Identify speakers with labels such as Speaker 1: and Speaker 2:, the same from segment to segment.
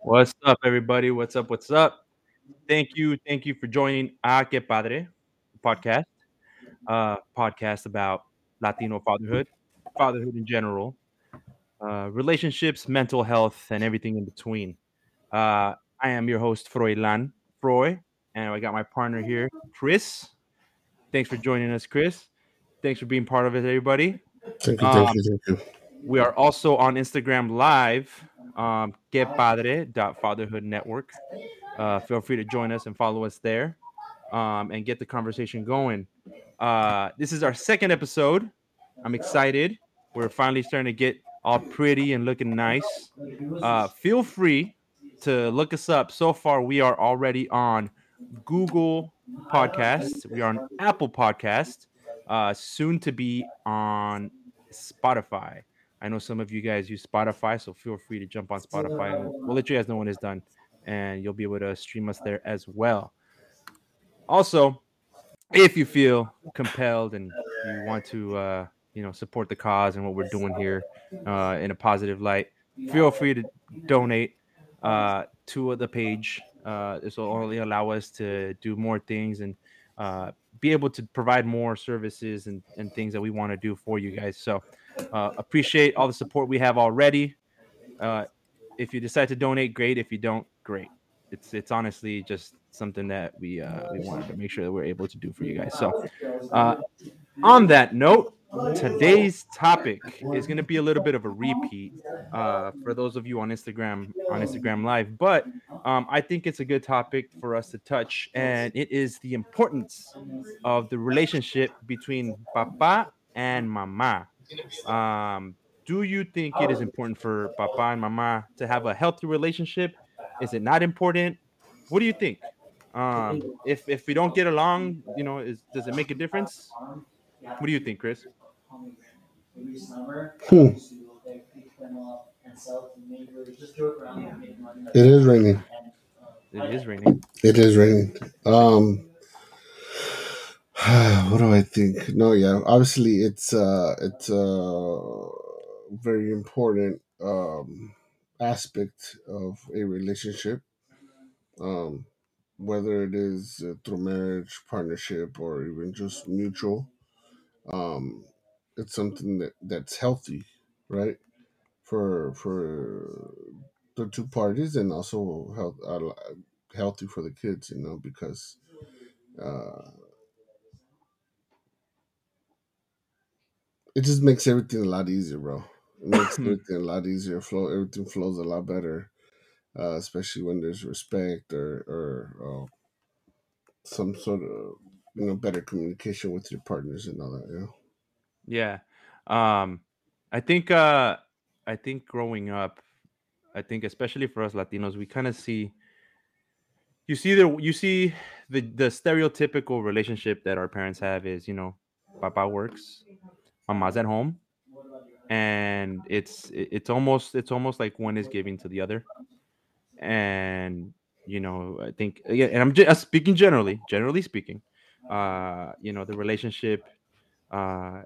Speaker 1: What's up, everybody? What's up? What's up? Thank you, thank you for joining A Que Padre podcast, uh, podcast about Latino fatherhood, fatherhood in general, uh, relationships, mental health, and everything in between. Uh, I am your host, Froilan Froy, and I got my partner here, Chris. Thanks for joining us, Chris. Thanks for being part of it, everybody.
Speaker 2: Thank you, thank
Speaker 1: Um,
Speaker 2: you, thank you.
Speaker 1: We are also on Instagram Live, um, getpadre.fatherhood network. Uh, feel free to join us and follow us there um, and get the conversation going. Uh, this is our second episode. I'm excited. We're finally starting to get all pretty and looking nice. Uh, feel free to look us up. So far, we are already on Google Podcasts, we are on Apple Podcast, uh, soon to be on Spotify. I know some of you guys use Spotify, so feel free to jump on Spotify. And we'll, let you guys know when it's done, and you'll be able to stream us there as well. Also, if you feel compelled and you want to, uh, you know, support the cause and what we're doing here uh, in a positive light, feel free to donate uh, to the page. Uh, this will only allow us to do more things and uh, be able to provide more services and, and things that we want to do for you guys. So uh, appreciate all the support we have already. Uh, if you decide to donate, great. If you don't, great. It's it's honestly just something that we uh, we wanted to make sure that we're able to do for you guys. So uh, on that note, today's topic is going to be a little bit of a repeat uh, for those of you on Instagram on Instagram Live, but um, I think it's a good topic for us to touch, and it is the importance of the relationship between papa and mama. Um, do you think it is important for papa and mama to have a healthy relationship? Is it not important? What do you think? Um, if if we don't get along, you know, is does it make a difference? What do you think, Chris?
Speaker 2: Hmm. It is raining.
Speaker 1: It is raining.
Speaker 2: It is raining. Um, what do I think? No, yeah, obviously it's uh it's a very important um aspect of a relationship. Um, whether it is uh, through marriage, partnership, or even just mutual. Um, it's something that that's healthy, right? For for the two parties and also health, uh, healthy for the kids, you know, because uh, it just makes everything a lot easier, bro. It makes everything a lot easier. Flow, everything flows a lot better, uh, especially when there's respect or or uh, some sort of you know better communication with your partners and all that. You know.
Speaker 1: Yeah. Um, I think uh, I think growing up, I think especially for us Latinos, we kind of see you see the you see the the stereotypical relationship that our parents have is you know papa works mama's at home and it's it's almost it's almost like one is giving to the other. And you know i think yeah and i'm just speaking generally generally speaking uh you know the relationship uh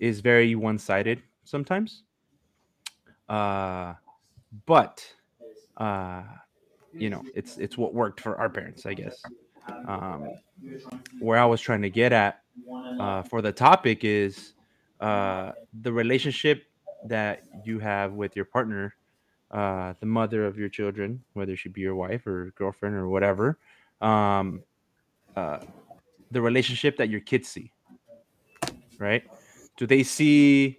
Speaker 1: is very one-sided sometimes. Uh but uh you know it's it's what worked for our parents i guess. Um where i was trying to get at uh, for the topic is uh, the relationship that you have with your partner, uh, the mother of your children, whether she be your wife or girlfriend or whatever, um, uh, the relationship that your kids see, right? Do they see?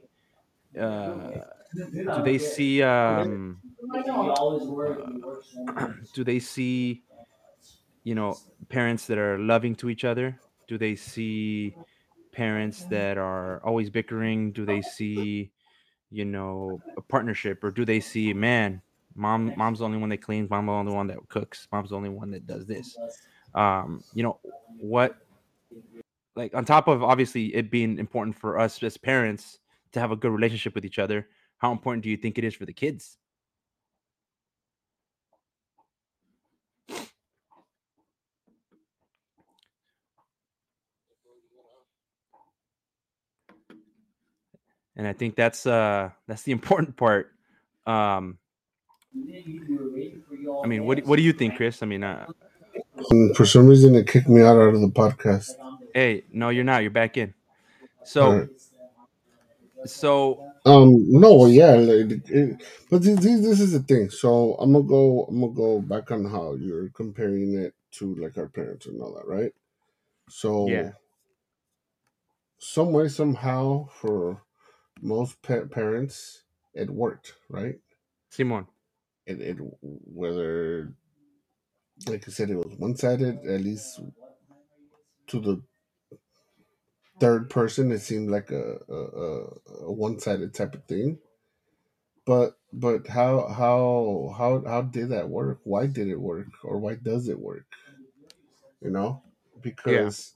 Speaker 1: Uh, do they see? Um, do they see? You know, parents that are loving to each other. Do they see? Parents that are always bickering do they see you know a partnership or do they see man mom mom's the only one that cleans mom's the only one that cooks mom's the only one that does this. Um you know what like on top of obviously it being important for us as parents to have a good relationship with each other how important do you think it is for the kids and i think that's uh that's the important part Um, I mean, what what do you think, Chris? I mean, uh,
Speaker 2: for some reason, it kicked me out, out of the podcast.
Speaker 1: hey, no, you're not. You're back in. So,
Speaker 2: Alright.
Speaker 1: so
Speaker 2: Um, no, yeah, like, it, but this, this this is the thing. So I'm gonna go. I'm gonna go back on how you're comparing it to like our parents and all that, right? So
Speaker 1: Yeah.
Speaker 2: some way, somehow, for most pa- parents, it worked, right?
Speaker 1: Simon,
Speaker 2: It, it whether, like I said, it was one sided. At least to the third person, it seemed like a a, a, a one sided type of thing. But but how how how how did that work? Why did it work, or why does it work? You know, because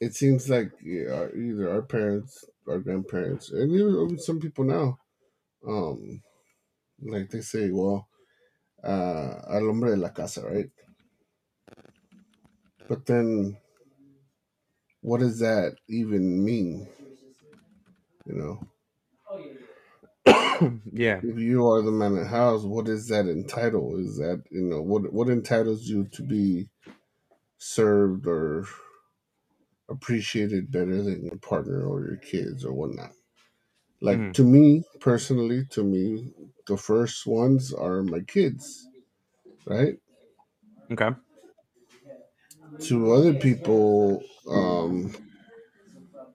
Speaker 2: it seems like yeah, either our parents, our grandparents, and even some people now, um, like they say, well, uh, al hombre de la casa, right? But then, what does that even mean? You know,
Speaker 1: yeah,
Speaker 2: if you are the man of the house, what does that entitle? Is that you know what what entitles you to be served or appreciated better than your partner or your kids or whatnot? Like
Speaker 1: Mhm.
Speaker 2: to me personally, to me, the first ones are my kids, right?
Speaker 1: okay,
Speaker 2: To other people, um,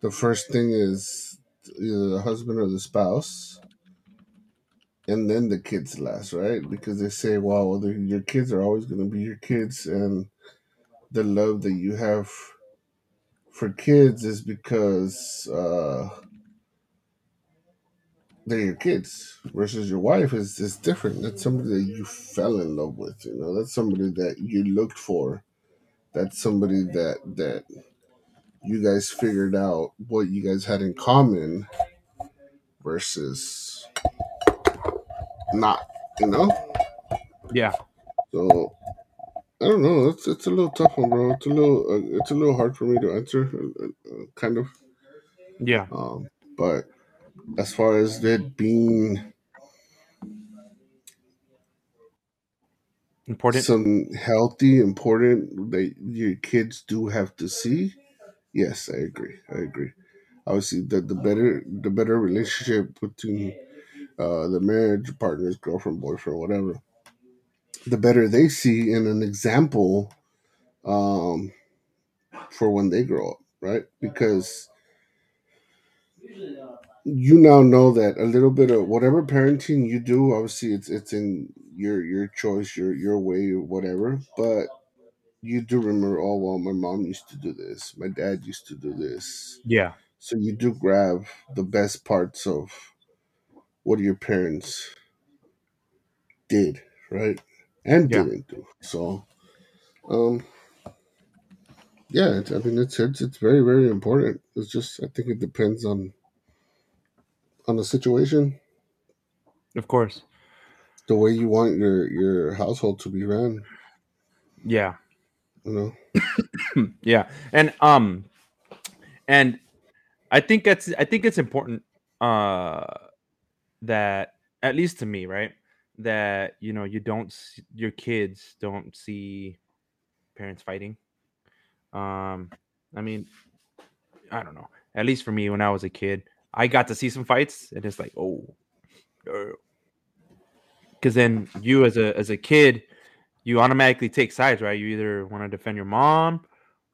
Speaker 2: the first thing is either the husband or the spouse, and then the kids last, right? Because they say, "Well, your kids are always going to be your kids," and the love that you have for kids is because uh, they're your kids. Versus your wife is is different. That's somebody that you fell in love with. You know, that's somebody that you looked for. That's somebody that that you guys figured out what you guys had in common versus not. You know.
Speaker 1: yeah,
Speaker 2: So I don't know. It's it's a little tough one, bro. It's a little uh, it's a little hard for me to answer, uh, uh, kind of.
Speaker 1: yeah,
Speaker 2: Um, but as far as it being
Speaker 1: important.
Speaker 2: some healthy, important that your kids do have to see, yes, I agree. I agree. Obviously, the the better the better relationship between uh, the marriage partners, girlfriend, boyfriend, whatever, the better they see in an example um, for when they grow up, right? Because you now know that a little bit of whatever parenting you do, obviously it's it's in your your choice, your your way, or whatever. But you do remember, oh well, my mom used to do this, my dad used to do this.
Speaker 1: yeah,
Speaker 2: So you do grab the best parts of what your parents did, right? And
Speaker 1: Yeah.
Speaker 2: didn't do. So um yeah, it's, I mean it's, it's it's very, very important. It's just I think it depends on on the situation,
Speaker 1: of course.
Speaker 2: the way you want your your household to be ran,
Speaker 1: Yeah,
Speaker 2: you know.
Speaker 1: yeah, and um, and I think that's I think it's important uh that at least to me, right? That you know you don't your kids don't see parents fighting. Um, I mean, I don't know. At least for me, when I was a kid, I got to see some fights, and it's like, oh, because then you as a as a kid, you automatically take sides, right? You either want to defend your mom,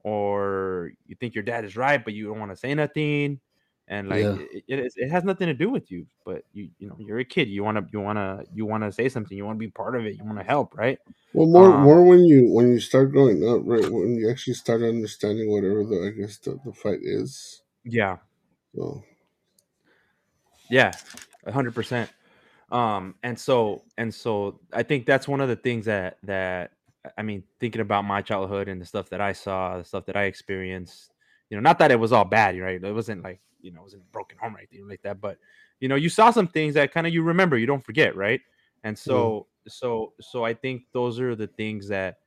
Speaker 1: or you think your dad is right, but you don't want to say nothing, and like
Speaker 2: Yeah.
Speaker 1: it, it, it has nothing to do with you. But you you know you're a kid. You want to you want to you want to say something. You want to be part of it. You want to help, right?
Speaker 2: Well, more
Speaker 1: Um,
Speaker 2: more when you when you start growing up, right? When you actually start understanding whatever the I guess the, the fight is.
Speaker 1: Yeah,
Speaker 2: So
Speaker 1: yeah, a hundred percent. Um, and so and so I think that's one of the things that that I mean, thinking about my childhood and the stuff that I saw, the stuff that I experienced, you know, not that it was all bad, right? It wasn't like, you know, it wasn't a broken home or anything like that, but you know, you saw some things that kind of you remember, you don't forget, right? And so so so I think those are the things that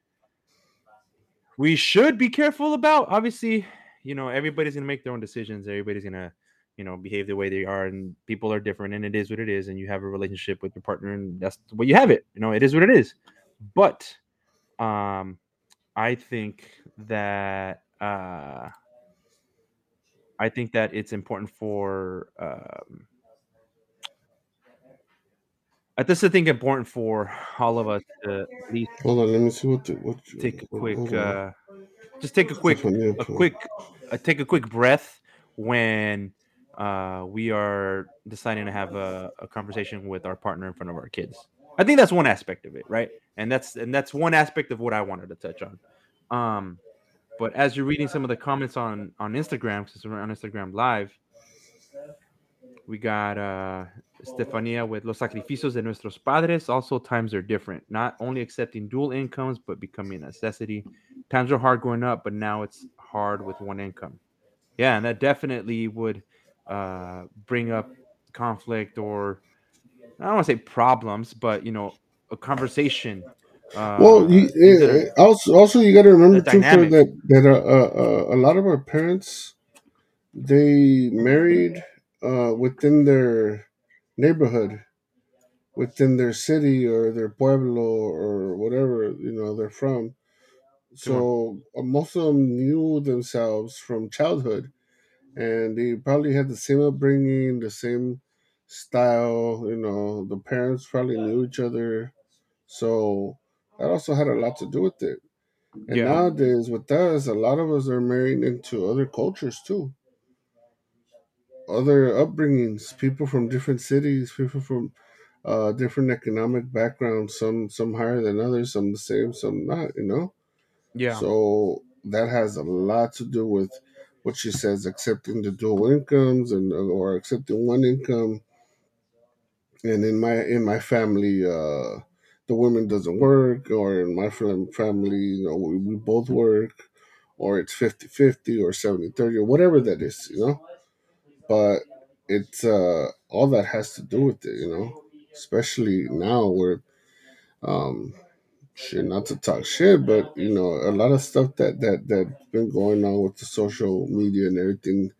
Speaker 1: we should be careful about. Obviously, you know, everybody's gonna make their own decisions, everybody's gonna you know behave the way they are and people are different and it is what it is and you have a relationship with your partner and that's what you have it you know it is what it is but um i think that uh i think that it's important for um I just think important for all of us to at least
Speaker 2: Hold on, let me see what the, what
Speaker 1: take a quick uh just take a quick a quick uh, take a quick breath when uh we are deciding to have a, a conversation with our partner in front of our kids. I think that's one aspect of it right? And that's and that's one aspect of what i wanted to touch on. Um but as you're reading some of the comments on on instagram since we're on instagram live we got uh Stefania with Los Sacrificios de Nuestros Padres. Also, times are different. Not only accepting dual incomes, but becoming a necessity. Times are hard going up, but now it's hard with one income. Yeah, and that definitely would uh, bring up conflict or I don't want to say problems, but you know, a conversation. Uh,
Speaker 2: Well, you, eh, also also you got to remember too that that uh, uh, uh, a lot of our parents they married uh, within their neighborhood, within their city or their pueblo or whatever you know they're from. So uh, most of them knew themselves from childhood, and they probably had the same upbringing, the same style. You know, the parents probably knew each other, so that also had a lot to do with it. And
Speaker 1: yeah,
Speaker 2: nowadays, with us, a lot of us are marrying into other cultures too, other upbringings, people from different cities, people from uh, different economic backgrounds. Some some higher than others, some the same, some not. You know.
Speaker 1: yeah,
Speaker 2: So that has a lot to do with what she says, accepting the dual incomes and or accepting one income. And in my in my family, uh, the woman doesn't work, or in my family, you know, we, we both work, or it's 50-50 or 70-30 or whatever that is, you know. But it's uh, all that has to do with it, you know. Especially now where um, shit not to talk shit but you know a lot of stuff that that that's been going on with the social media and everything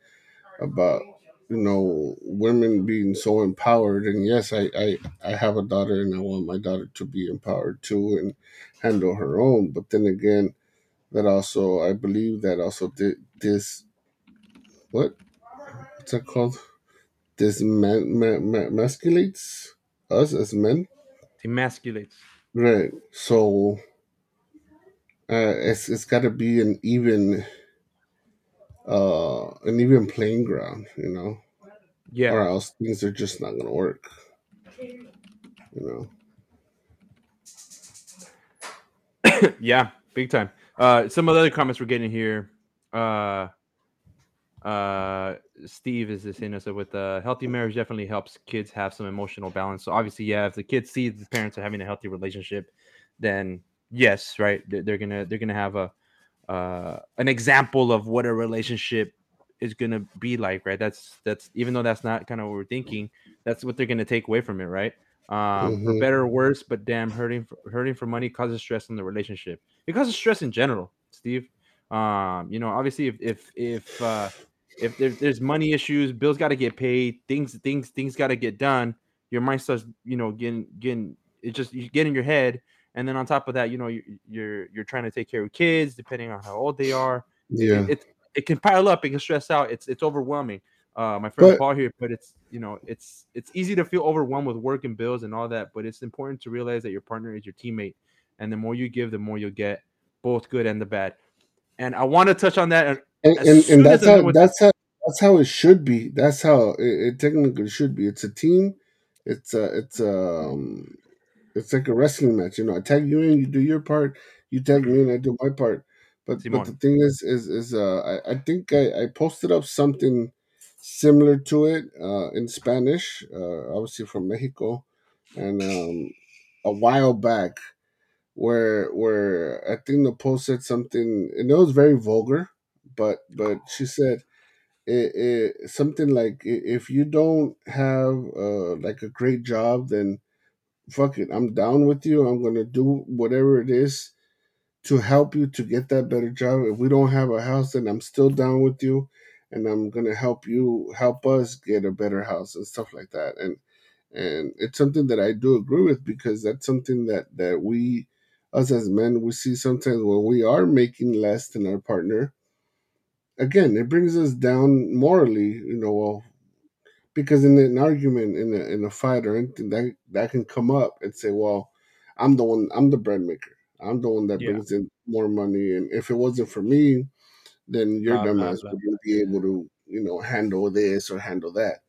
Speaker 2: about you know women being so empowered. And yes i i i have a daughter and i want my daughter to be empowered too and handle her own. But then again that also i believe that also thi- this what? What's that called? This man ma, ma, masculates? Us as men?
Speaker 1: Emasculates.
Speaker 2: right. So uh, it's it's got to be an even uh and even playing ground, you know,
Speaker 1: Yeah,
Speaker 2: or else things are just not gonna work. You know.
Speaker 1: yeah, big time. Uh, some of the other comments we're getting here. Uh, uh, Steve is just saying us with a healthy marriage definitely helps kids have some emotional balance. So obviously, yeah, if the kids see the parents are having a healthy relationship, then yes, right, they're, they're gonna they're gonna have a uh, an example of what a relationship is gonna be like, right? That's that's even though that's not kind of what we're thinking, that's what they're gonna take away from it, right? Um, for
Speaker 2: Mhm.
Speaker 1: better or worse, but damn, hurting for, hurting for money causes stress in the relationship. It causes stress in general, Steve. Um, you know, obviously, if if if uh, if there, there's money issues, bills got to get paid, things things things got to get done. Your mind starts, you know, getting getting it just you get in your head, and then on top of that, you know, you, you're you're trying to take care of kids, depending on how old they are. It,
Speaker 2: Yeah.
Speaker 1: it, it it can pile up, it can stress out. It's it's overwhelming. Uh, my friend
Speaker 2: But-
Speaker 1: Paul here, but it's you know it's it's easy to feel overwhelmed with work and bills and all that, but it's important to realize that your partner is your teammate, and the more you give, the more you'll get, both good and the bad. And I want to touch on that. and
Speaker 2: And, and, that's how that's how that's how it should be. That's how it, it technically should be. It's a team. It's a it's um it's like a wrestling match. You know, I tag you in, you do your part. You tag me in, I do my part. But but the thing is is is uh I, I think I, I posted up something similar to it uh in Spanish, uh obviously from Mexico, and um a while back where where I think the post said something and it was very vulgar, but but she said it, it something like if you don't have uh like a great job then fuck it i'm down with you i'm gonna do whatever it is to help you to get that better job if we don't have a house then i'm still down with you and I'm gonna help you help us get a better house and stuff like that. And and it's something that I do agree with because that's something that that we us as men we see sometimes when we are making less than our partner. Again, it brings us down morally, you know. Well, because in an argument, in a in a fight or anything, that that can come up and say, "Well, I'm the one, I'm the bread maker. I'm the one that
Speaker 1: Yeah.
Speaker 2: brings in more money, and if it wasn't for me, then your dumbass wouldn't be able to, you know, handle this or handle that."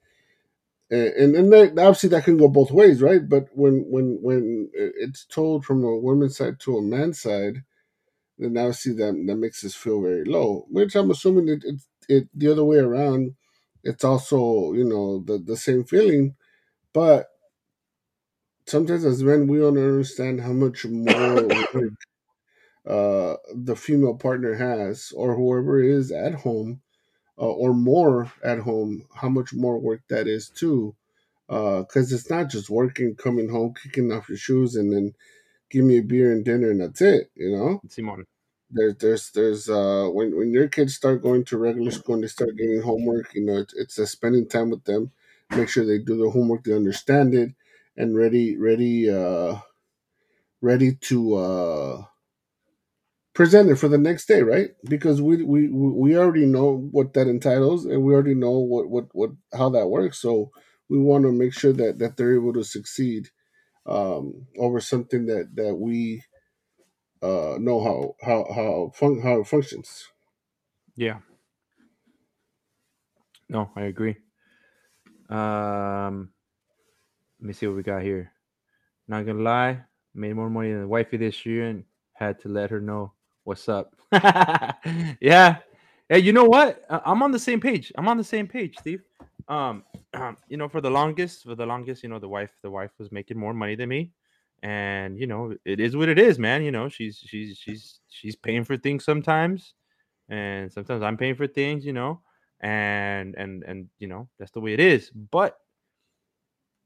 Speaker 2: And and, and that, obviously that can go both ways, right? But when when when it's told from a woman's side to a man's side, then obviously that that makes us feel very low. Which I'm assuming it it, it the other way around. It's also you know the the same feeling, but sometimes as men we don't understand how much more work uh, the female partner has or whoever is at home uh, or more at home how much more work that is too. Because it's not just working coming home kicking off your shoes and then give me a beer and dinner and that's it you know?
Speaker 1: Simon.
Speaker 2: There's there's there's uh when when your kids start going to regular school and they start getting homework you know it's, it's a spending time with them. Make sure they do their homework they understand it and ready ready uh ready to uh present it for the next day right? Because we we we already know what that entitles and we already know what what what how that works. So we want to make sure that that they're able to succeed um over something that that we uh know how how how fun how it functions
Speaker 1: Yeah. No, I agree. Um, let me see what we got here. Not gonna lie, made more money than the wifey this year and had to let her know what's up. yeah. Hey, you know what? I'm on the same page. I'm on the same page, Steve. Um, you know, for the longest, for the longest, you know, the wife, the wife was making more money than me, and you know, it is what it is, man. You know, she's she's she's she's paying for things sometimes, and sometimes I'm paying for things, you know, and and and you know, that's the way it is. But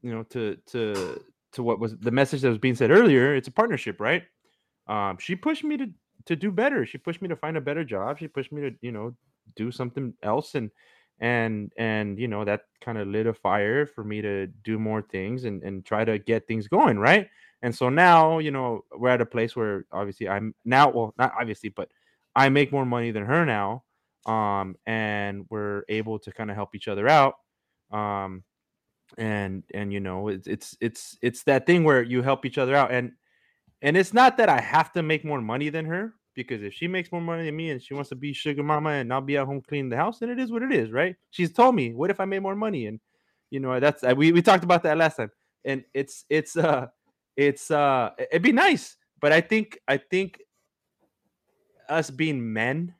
Speaker 1: you know, to to to what was the message that was being said earlier, it's a partnership, right? Um, she pushed me to to do better. She pushed me to find a better job. She pushed me to, you know, do something else and and and you know that kind of lit a fire for me to do more things and and try to get things going, right? And so now, you know, we're at a place where obviously I'm now, well, not obviously, but I make more money than her now. Um, and we're able to kind of help each other out. Um, and and you know it's it's it's it's that thing where you help each other out and and it's not that i have to make more money than her because if she makes more money than me and she wants to be sugar mama and i'll be at home cleaning the house then it is what it is right she's told me what if i made more money and you know that's we, we talked about that last time and it's it's uh it's uh it'd be nice but i think i think us being men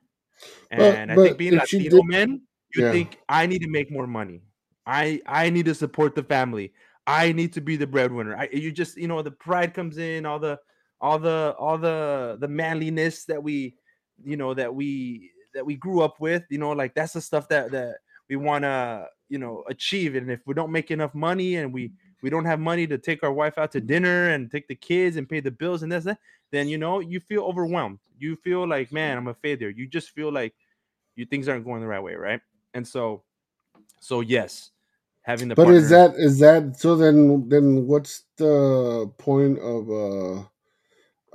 Speaker 2: but
Speaker 1: and I
Speaker 2: but
Speaker 1: think being Latino
Speaker 2: did
Speaker 1: men, you
Speaker 2: yeah
Speaker 1: think I need to make more money. I I need to support the family. I need to be the breadwinner. I you just you know the pride comes in, all the all the all the the manliness that we you know that we that we grew up with. You know, like that's the stuff that that we want to you know achieve. And if we don't make enough money and we we don't have money to take our wife out to dinner and take the kids and pay the bills and that's that, then you know you feel overwhelmed. You feel like man, I'm a failure. You just feel like you things aren't going the right way, right? And so, so yes, having the
Speaker 2: but is that is that so then then what's the point of uh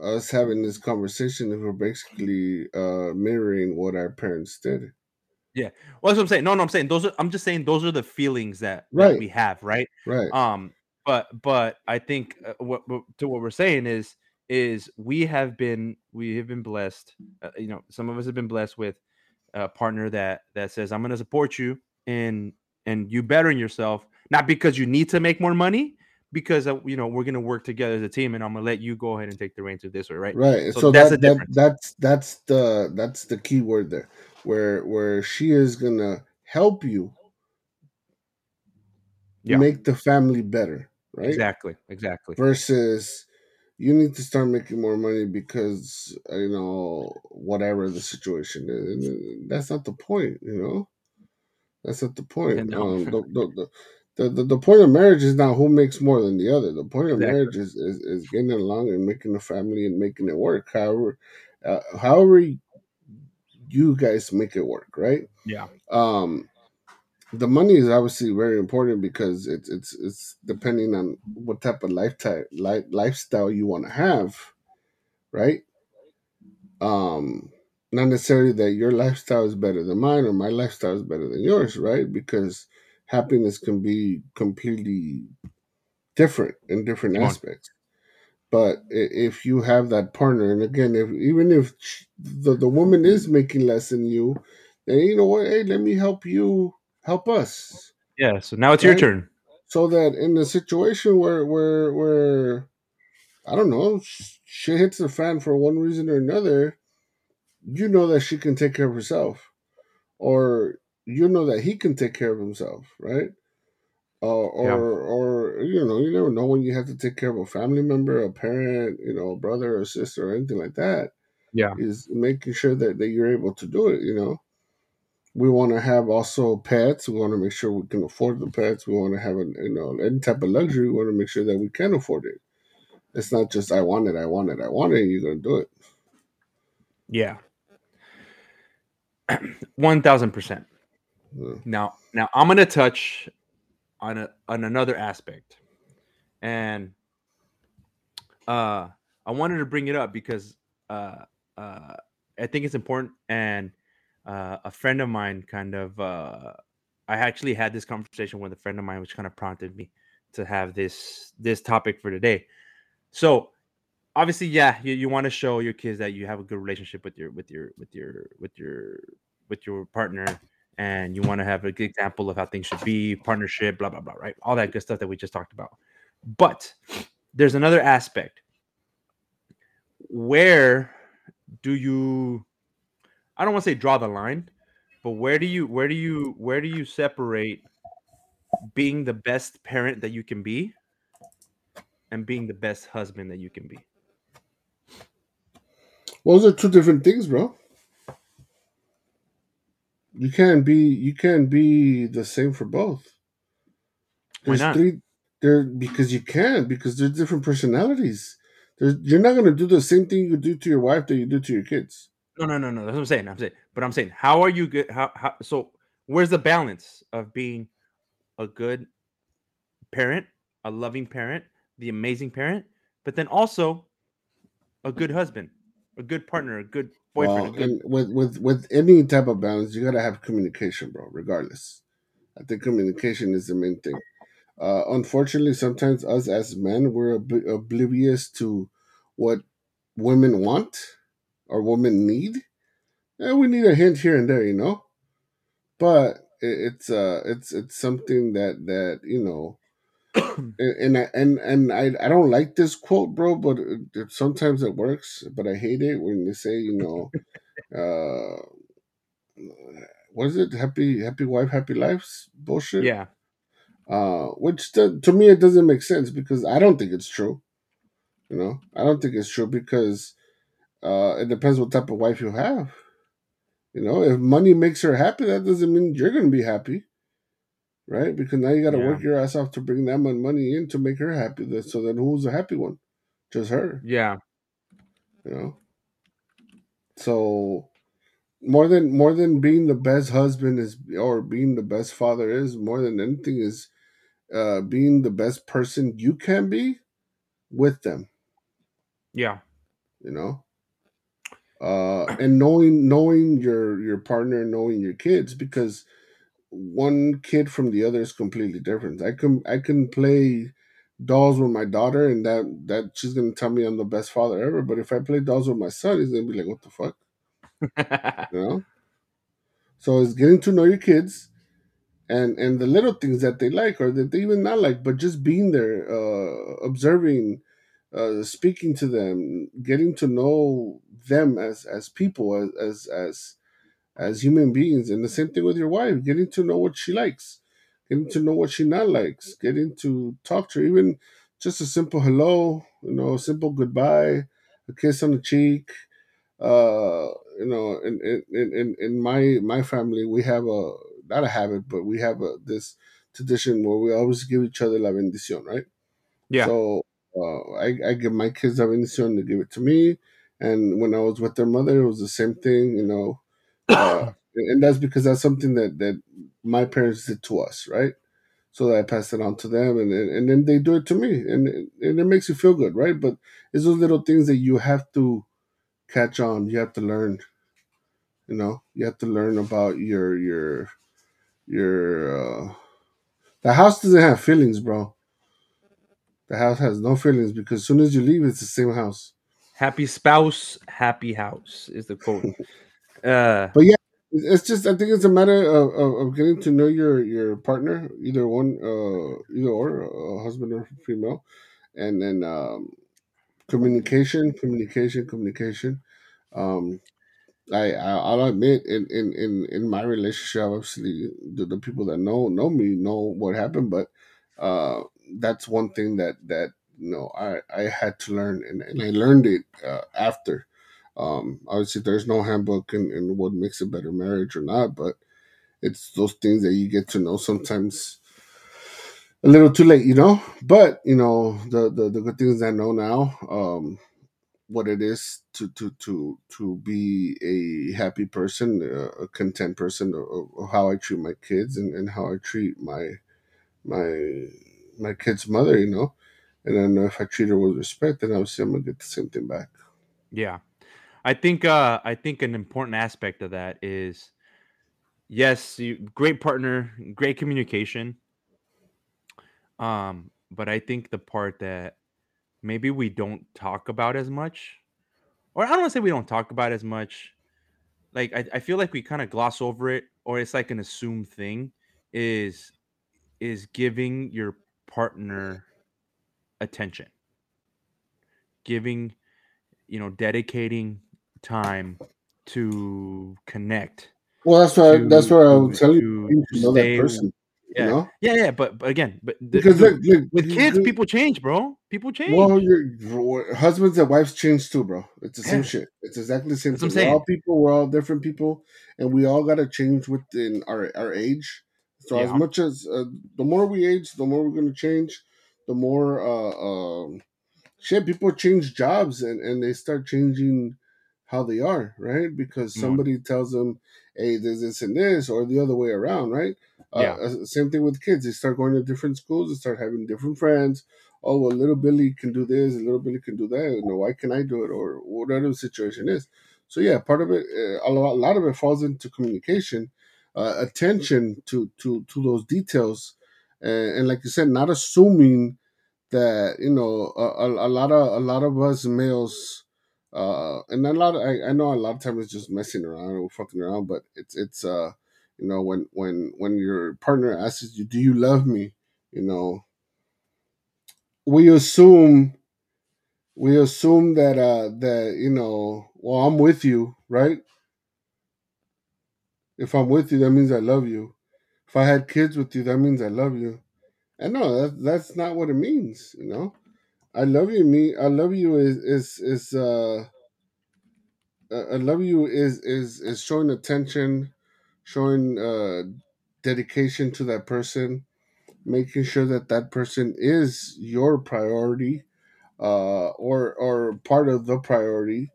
Speaker 2: us having this conversation if we're basically uh mirroring what our parents did
Speaker 1: yeah. Well, that's what I'm saying. No, no, I'm saying those are. I'm just saying those are the feelings that that
Speaker 2: right
Speaker 1: we have, right?
Speaker 2: right
Speaker 1: Um, but but I think uh, what, what to what we're saying is is we have been we have been blessed. Uh, you know, some of us have been blessed with a partner that that says I'm going to support you in and you bettering yourself, not because you need to make more money, because uh, you know we're going to work together as a team, and I'm going to let you go ahead and take the reins of this, way, right?
Speaker 2: right
Speaker 1: So
Speaker 2: so
Speaker 1: that's the
Speaker 2: that that that's that's the that's the key word there where where she is gonna help you
Speaker 1: Yeah,
Speaker 2: make the family better right
Speaker 1: exactly, exactly.
Speaker 2: versus you need to start making more money because uh, you know whatever the situation is And that's not the point you know that's not the point
Speaker 1: And no,
Speaker 2: um the the, the the, the, the point of marriage is not who makes more than the other. The point of
Speaker 1: exactly.
Speaker 2: marriage is, is, is getting along and making a family and making it work. However, uh, however you guys make it work, right?
Speaker 1: Yeah.
Speaker 2: Um, the money is obviously very important because it's it's it's depending on what type of lifetime life, lifestyle you want to have, right? Um, not necessarily that your lifestyle is better than mine or my lifestyle is better than yours, right? Because happiness can be completely different in different
Speaker 1: Come on.
Speaker 2: aspects. But if you have that partner, and again, if even if the the woman is making less than you, then you know what? Hey, let me help you help us,
Speaker 1: Yeah. So now it's your turn.
Speaker 2: so that in the situation where where where I don't know, sh- shit hits the fan for one reason or another, you know that she can take care of herself, or you know that he can take care of himself, right? Uh,
Speaker 1: Yeah.
Speaker 2: or or you know, you never know when you have to take care of a family member, a parent, you know, a brother or sister or anything like that.
Speaker 1: Yeah.
Speaker 2: Is making sure that, that you're able to do it. You know, we want to have also pets. We want to make sure we can afford the pets. We want to have a you know any type of luxury. We want to make sure that we can afford it. It's not just I want it, I want it, I want it. And you're gonna do it.
Speaker 1: Yeah. One thousand percent. Now, now I'm gonna touch on a on another aspect, and uh, I wanted to bring it up because uh, uh, I think it's important, and uh, a friend of mine kind of uh, I actually had this conversation with a friend of mine, which kind of prompted me to have this this topic for today. So obviously, yeah, you, you want to show your kids that you have a good relationship with your with your with your with your with your partner and you want to have a good example of how things should be, partnership, blah blah blah, right? All that good stuff that we just talked about. But there's another aspect. Where do you I don't want to say draw the line, but where do you where do you where do you separate being the best parent that you can be and being the best husband that you can be?
Speaker 2: Well, those are two different things, bro. You can't be you can't be the same for both.
Speaker 1: Why
Speaker 2: There's
Speaker 1: not?
Speaker 2: three there because you can because there's different personalities. There's, you're not gonna do the same thing you do to your wife that you do to your kids.
Speaker 1: No, no, no, no. That's what I'm saying. I'm saying, but I'm saying, how are you good? How, how? So, where's the balance of being a good parent, a loving parent, the amazing parent, but then also a good husband, a good partner, a good boyfriend,
Speaker 2: Well,
Speaker 1: a good.
Speaker 2: with with with any type of balance, you gotta have communication, bro. Regardless, I think communication is the main thing. Uh, unfortunately, sometimes us as men we're ob- oblivious to what women want or women need. And we need a hint here and there, you know. But it, it's uh, it's it's something that that you know and and I, and, and I, I don't like this quote, bro, but it, it- sometimes it works. But I hate it when they say, you know, uh, what is it? Happy happy wife, happy lives bullshit.
Speaker 1: yeah,
Speaker 2: Uh, which to, to me it doesn't make sense because I don't think it's true. You know, I don't think it's true because uh, it depends what type of wife you have. You know, if money makes her happy, that doesn't mean you're gonna be happy, right? Because now you got to
Speaker 1: Yeah.
Speaker 2: work your ass off to bring that much money in to make her happy. So then, who's the happy one? Just her.
Speaker 1: yeah,
Speaker 2: you know so more than more than being the best husband is or being the best father is more than anything is uh being the best person you can be with them
Speaker 1: yeah,
Speaker 2: you know uh and knowing knowing your your partner knowing your kids because one kid from the other is completely different. I can i can play dolls with my daughter and that that she's gonna tell me i'm the best father ever but if i play dolls with my son he's gonna be like what the fuck? You know? So it's getting to know your kids and and the little things that they like or that they even not like but just being there uh observing uh speaking to them getting to know them as as people as as as as human beings. And the same thing with your wife getting to know what she likes getting to know what she not likes getting to talk to her. Even just a simple hello you know a simple goodbye a kiss on the cheek. Uh you know in in in, in my my family we have a not a habit but we have a this tradition where we always give each other la bendición right?
Speaker 1: Yeah,
Speaker 2: so uh, I, I give my kids la bendición to give it to me and when i was with their mother it was the same thing you know uh, and that's because that's something that that my parents did to us, right? So that I passed it on to them, and and, and then they do it to me, and and it makes you feel good, right? But it's those little things that you have to catch on. You have to learn. You know, you have to learn about your your your. Uh, the house doesn't have feelings, bro. The house has no feelings because as soon as you leave, it's the same house.
Speaker 1: Happy spouse, happy house is the quote. uh,
Speaker 2: But yeah, it's just I think it's a matter of, of, of getting to know your your partner, either one, uh, either or, uh, husband or female, and then um, communication, communication, communication. Um, I, I I'll admit in in in, in my relationship, obviously the, the people that know know me know what happened, but uh, that's one thing that that you know I I had to learn, and, and I learned it uh, after. Um, obviously, there's no handbook in, in what makes a better marriage or not, but it's those things that you get to know sometimes a little too late, you know. But you know the the, the good things I know now. Um, what it is to to to to be a happy person, a content person, or, how I treat my kids and, and how I treat my my my kid's mother, you know. And then if I treat her with respect, then obviously I'm gonna get the same thing back.
Speaker 1: Yeah. I think uh I think an important aspect of that is yes, you, great partner, great communication. Um, but I think the part that maybe we don't talk about as much, or I don't want to say we don't talk about as much. Like I, I feel like we kind of gloss over it, or it's like an assumed thing. Is is giving your partner attention, giving, you know, dedicating time to connect.
Speaker 2: Well, that's why that's where I would tell you,
Speaker 1: to-
Speaker 2: you
Speaker 1: to
Speaker 2: to know that person.
Speaker 1: Yeah,
Speaker 2: You know,
Speaker 1: yeah, yeah. But but again, but the,
Speaker 2: because
Speaker 1: the-
Speaker 2: look, look
Speaker 1: with kids, people change, bro. People change.
Speaker 2: Well, your husbands and wives change too, bro. It's the same
Speaker 1: Yeah.
Speaker 2: shit. It's exactly the same
Speaker 1: That's
Speaker 2: thing. We're all people. We're all different people, and we all gotta change within our our age. So as much as uh, the more we age, the more we're gonna change. The more uh, um, shit, people change jobs and and they start changing how they are, right? Because
Speaker 1: Mm.
Speaker 2: somebody tells them, "Hey, there's this and this," or the other way around, right?
Speaker 1: Yeah.
Speaker 2: Uh, uh, same thing with kids. They start going to different schools. They start having different friends. Oh, well, little Billy can do this, and little Billy can do that. You know, why can I do it, or whatever the situation is. So yeah, part of it, uh, a lot, a lot of it falls into communication, uh, attention to to to those details, and, and like you said, not assuming that you know a, a, lot of a lot of us males uh and a lot of, I, I know a lot of times it's just messing around or fucking around but it's it's uh you know when when when your partner asks you do you love me? You know we assume we assume that uh that you know well i'm with you right if i'm with you that means i love you. If i had kids with you that means i love you. And no that, that's not what it means you know? I love you me i love you is is is uh I love you is is is showing attention, showing uh, dedication to that person, making sure that that person is your priority, uh, or or part of the priority,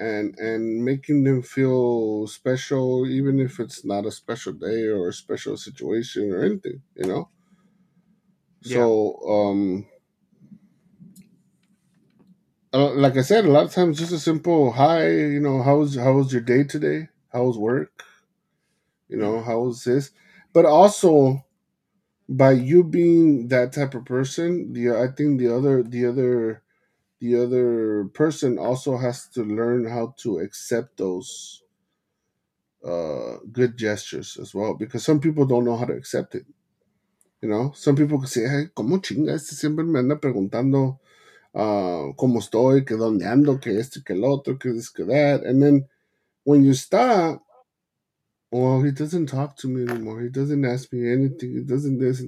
Speaker 2: and and making them feel special, even if it's not a special day or a special situation or anything, you know. So um. Uh, like I said, a lot of times just a simple hi, you know, how's how was your day today? How was work? You know, how was this? But also by you being that type of person, the I think the other the other the other person also has to learn how to accept those uh good gestures as well because some people don't know how to accept it. You know, some people can say, hey, ¿cómo chinga? Este siempre me anda preguntando uh, cómo estoy, que dónde ando, que esto, que el otro, que this, que that. And then when you stop, well, he doesn't talk to me anymore. He doesn't ask me anything. He doesn't this.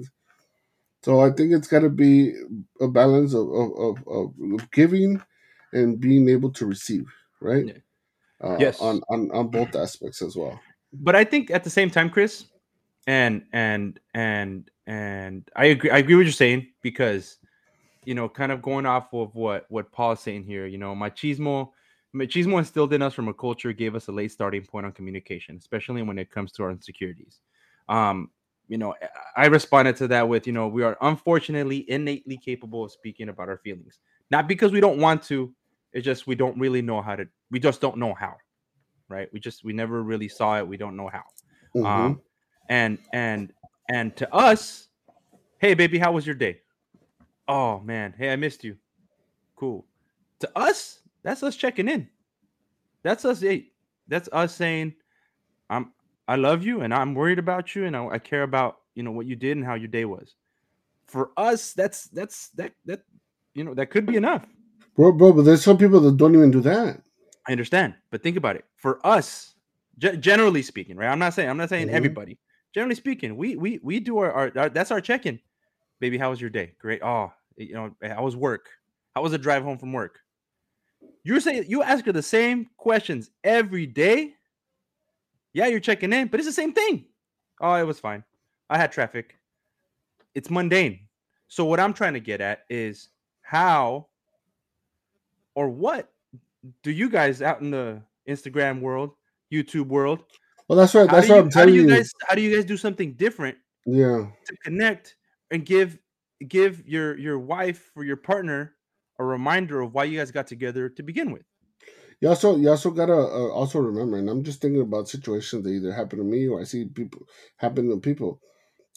Speaker 2: So I think it's got to be a balance of, of, of, of, of giving and being able to receive, right?
Speaker 1: Yeah.
Speaker 2: Uh,
Speaker 1: Yes.
Speaker 2: On, on, on both aspects as well.
Speaker 1: but I think at the same time, Chris, and and and and I agree. I agree with what you're saying because you know, kind of going off of what what Paul is saying here. You know, machismo machismo instilled in us from a culture gave us a late starting point on communication, especially when it comes to our insecurities. Um, you know, I responded to that with, you know, we are unfortunately innately capable of speaking about our feelings, not because we don't want to, it's just we don't really know how to, we just don't know how, right? We just, we never really saw it. We don't know how.
Speaker 2: Mhm.
Speaker 1: Um, and, and, and to us, hey, baby, how was your day? Oh, man. Hey, I missed you. Cool. To us, that's us checking in. That's us. Hey, that's us saying, I'm, I love you and I'm worried about you and I, I care about you know what you did and how your day was. For us, that's that's that that you know that could be enough.
Speaker 2: bro, bro. But there's some people that don't even do that.
Speaker 1: I understand, but think about it. For us, ge- generally speaking, right? I'm not saying I'm not saying
Speaker 2: Mhm.
Speaker 1: everybody. Generally speaking, we we we do our, our, our that's our check-in. Baby, how was your day? Great. Oh, you know, how was work? How was the drive home from work? You're saying you ask her the same questions every day. Yeah, you're checking in, but it's the same thing. Oh, it was fine. I had traffic. It's mundane. So what I'm trying to get at is how or what do you guys out in the Instagram world, YouTube world,
Speaker 2: Well, that's right. That's what
Speaker 1: you,
Speaker 2: I'm
Speaker 1: how do
Speaker 2: telling
Speaker 1: you
Speaker 2: you.
Speaker 1: guys how do you guys do something different
Speaker 2: Yeah.
Speaker 1: to connect and give give your your wife or your partner a reminder of why you guys got together to begin with?
Speaker 2: You also you also gotta uh, also remember, and I'm just thinking about situations that either happen to me or I see people happen to people.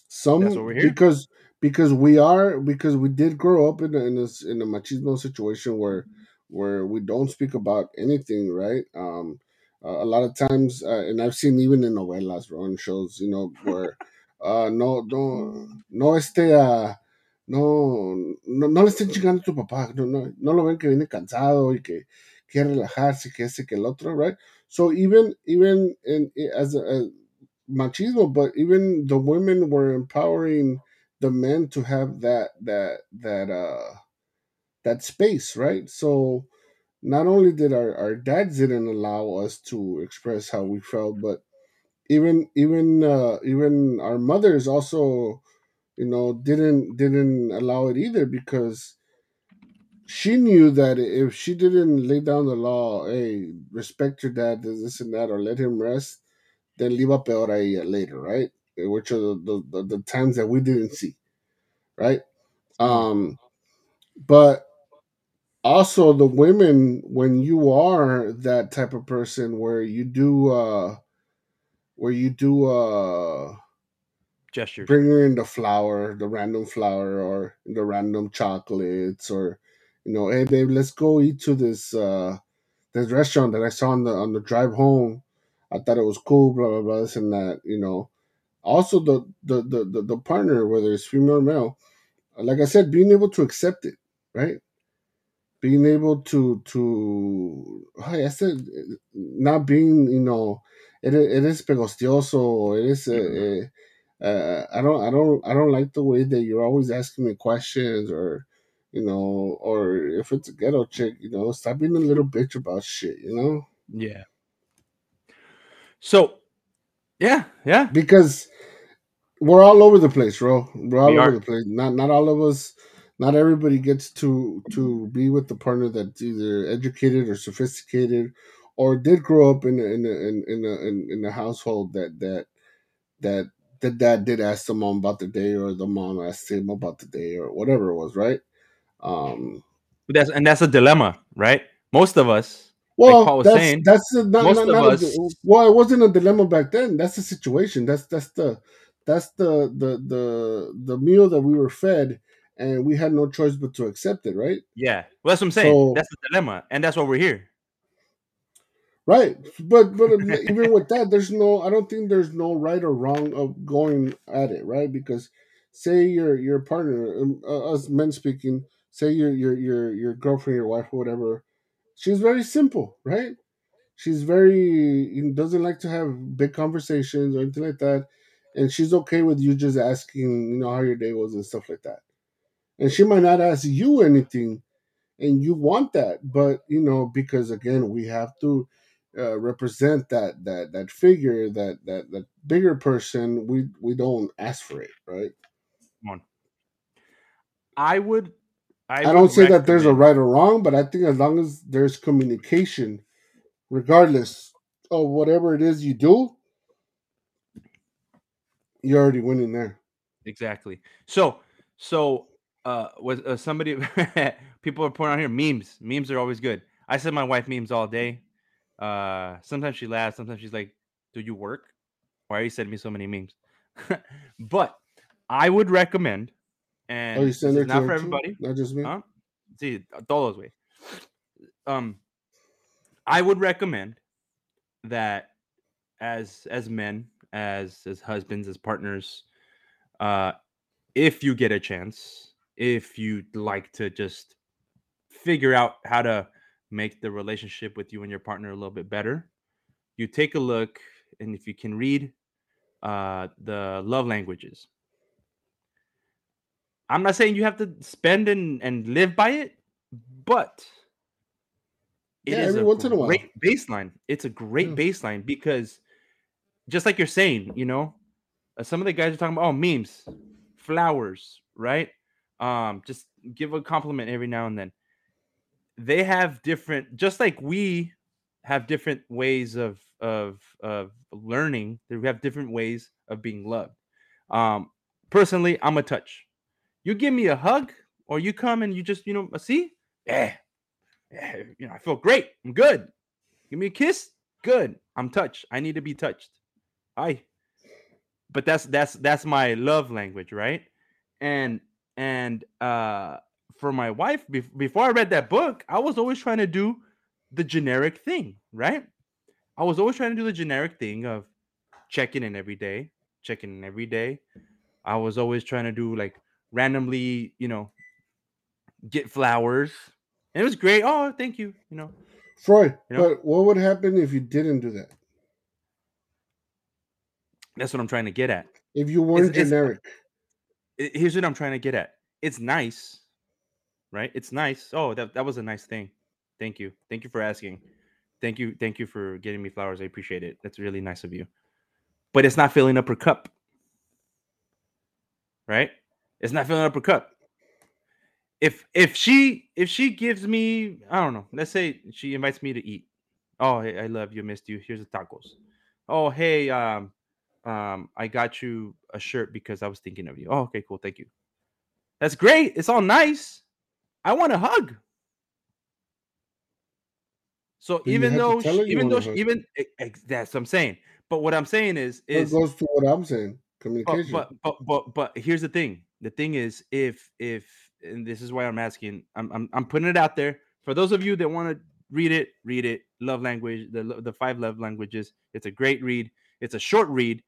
Speaker 2: Some
Speaker 1: what we're here.
Speaker 2: because because we are because we did grow up in a, in a in a machismo situation where where we don't speak about anything, right? Um, uh, a lot of times, uh, and I've seen even in novelas, bro, and shows, you know, where uh, no no no este uh, no, no, no le estén chingando a tu papá, no, no, no lo ven que viene cansado y que quiere relajarse, que ese, que el otro, right? So even, even in, as a, a machismo, but even the women were empowering the men to have that, that, that, uh, that space, right? So not only did our, our dads didn't allow us to express how we felt, but even, even, uh, even our mothers also, you know didn't didn't allow it either because she knew that if she didn't lay down the law hey respect your dad this and that or let him rest then leave up peor a ella later right? Which are the, the, the, the times that we didn't see right? Um but also the women when you are that type of person where you do uh where you do uh
Speaker 1: Gestures.
Speaker 2: bring her in the flower, the random flower, or the random chocolates, or you know, hey babe, let's go eat to this uh this restaurant that I saw on the on the drive home. I thought it was cool, blah blah blah, this and that. You know, also the the the the, the partner, whether it's female or male, like I said, being able to accept it, right? Being able to to hey, I said not being you know, it it is pegostioso, it is uh, uh, I don't, I don't, I don't like the way that you're always asking me questions, or you know, or if it's a ghetto chick, you know, stop being a little bitch about shit, you know,
Speaker 1: Yeah. So yeah, yeah.
Speaker 2: because we're all over the place, bro. We're all
Speaker 1: We
Speaker 2: over
Speaker 1: are.
Speaker 2: the place. Not, not all of us. Not everybody gets to to be with the partner that's either educated or sophisticated, or did grow up in a, in a, in in a, in, in a household that that that the dad did ask the mom about the day, or the mom asked him about the day, or whatever it was, right? Um,
Speaker 1: That's and that's a dilemma, right? Most of us, like Paul
Speaker 2: well,
Speaker 1: was
Speaker 2: that's
Speaker 1: saying,
Speaker 2: that's a, not
Speaker 1: most
Speaker 2: not,
Speaker 1: of
Speaker 2: not a,
Speaker 1: us,
Speaker 2: di- well, it wasn't a dilemma back then. That's the situation. That's that's the that's the the the the meal that we were fed, and we had no choice but to accept it, right?
Speaker 1: yeah. Well, that's what I'm saying.
Speaker 2: So
Speaker 1: That's the dilemma, and that's why we're here.
Speaker 2: right, but but even with that, there's no. I don't think there's no right or wrong of going at it, right? Because say your your partner, um, uh, us men speaking, say your your your your girlfriend, your wife, or whatever, she's very simple, right? She's very doesn't like to have big conversations or anything like that, and she's okay with you just asking, you know, how your day was and stuff like that. And she might not ask you anything, and you want that, but you know, because again, we have to uh, represent that that that figure, that that that bigger person. We we don't ask for it, right?
Speaker 1: Come on. I would
Speaker 2: I, I don't say that there's a right or wrong, but I think as long as there's communication, regardless of whatever it is you do, you're already winning there.
Speaker 1: Exactly. So, so uh, was uh, somebody? people are putting out here memes. Memes are always good. I send my wife memes all day. Uh, sometimes she laughs. Sometimes she's like, "Do you work? Why are you sending me so many memes?" but I would recommend, and oh, you send it not for everybody,
Speaker 2: not just me. Huh?
Speaker 1: See, todos way. Um, I would recommend that as as men, as as husbands, as partners, uh, if you get a chance, if you'd like to just figure out how to make the relationship with you and your partner a little bit better, you take a look, and if you can read uh, the love languages. I'm not saying you have to spend and, and live by it, but it yeah, is a great a baseline. It's a great yeah. baseline because just like you're saying, you know, uh, some of the guys are talking about oh memes, flowers, right? Um, just give a compliment every now and then. They have different, just like we have different ways of of of learning. They have different ways of being loved. Um, personally, I'm a touch. You give me a hug, or you come and you just you know see, yeah, yeah, you know I feel great. I'm good. Give me a kiss, good. I'm touched. I need to be touched. I. But that's that's that's my love language, right? And and uh for my wife, be- before I read that book, I was always trying to do the generic thing, right? I was always trying to do the generic thing of checking in every day, checking in every day. I was always trying to do like randomly, you know, get flowers. And it was great. Oh, thank you. You know,
Speaker 2: Freud. You know? But what would happen if you didn't do that?
Speaker 1: That's what I'm trying to get at.
Speaker 2: If you weren't it's, generic.
Speaker 1: It's, here's what I'm trying to get at. It's nice, right? It's nice. Oh, that, that was a nice thing. Thank you. Thank you for asking. Thank you. Thank you for getting me flowers. I appreciate it. That's really nice of you. But it's not filling up her cup. Right? It's not filling up her cup. If if she if she gives me, I don't know, let's say she invites me to eat. Oh, hey, I love you, missed you. Here's the tacos. Oh, hey, um, um, I got you a shirt because I was thinking of you. Oh, okay, cool. Thank you. That's great. It's all nice. I want a hug. So even though, she, even though, she, even that's what I'm saying. But what I'm saying is, is
Speaker 2: it goes to what I'm saying. Communication.
Speaker 1: But, but but but but here's the thing. The thing is, if if and this is why I'm asking, I'm I'm, I'm putting it out there for those of you that want to read it. Read it. Love language. The the five love languages. It's a great read. It's a short read.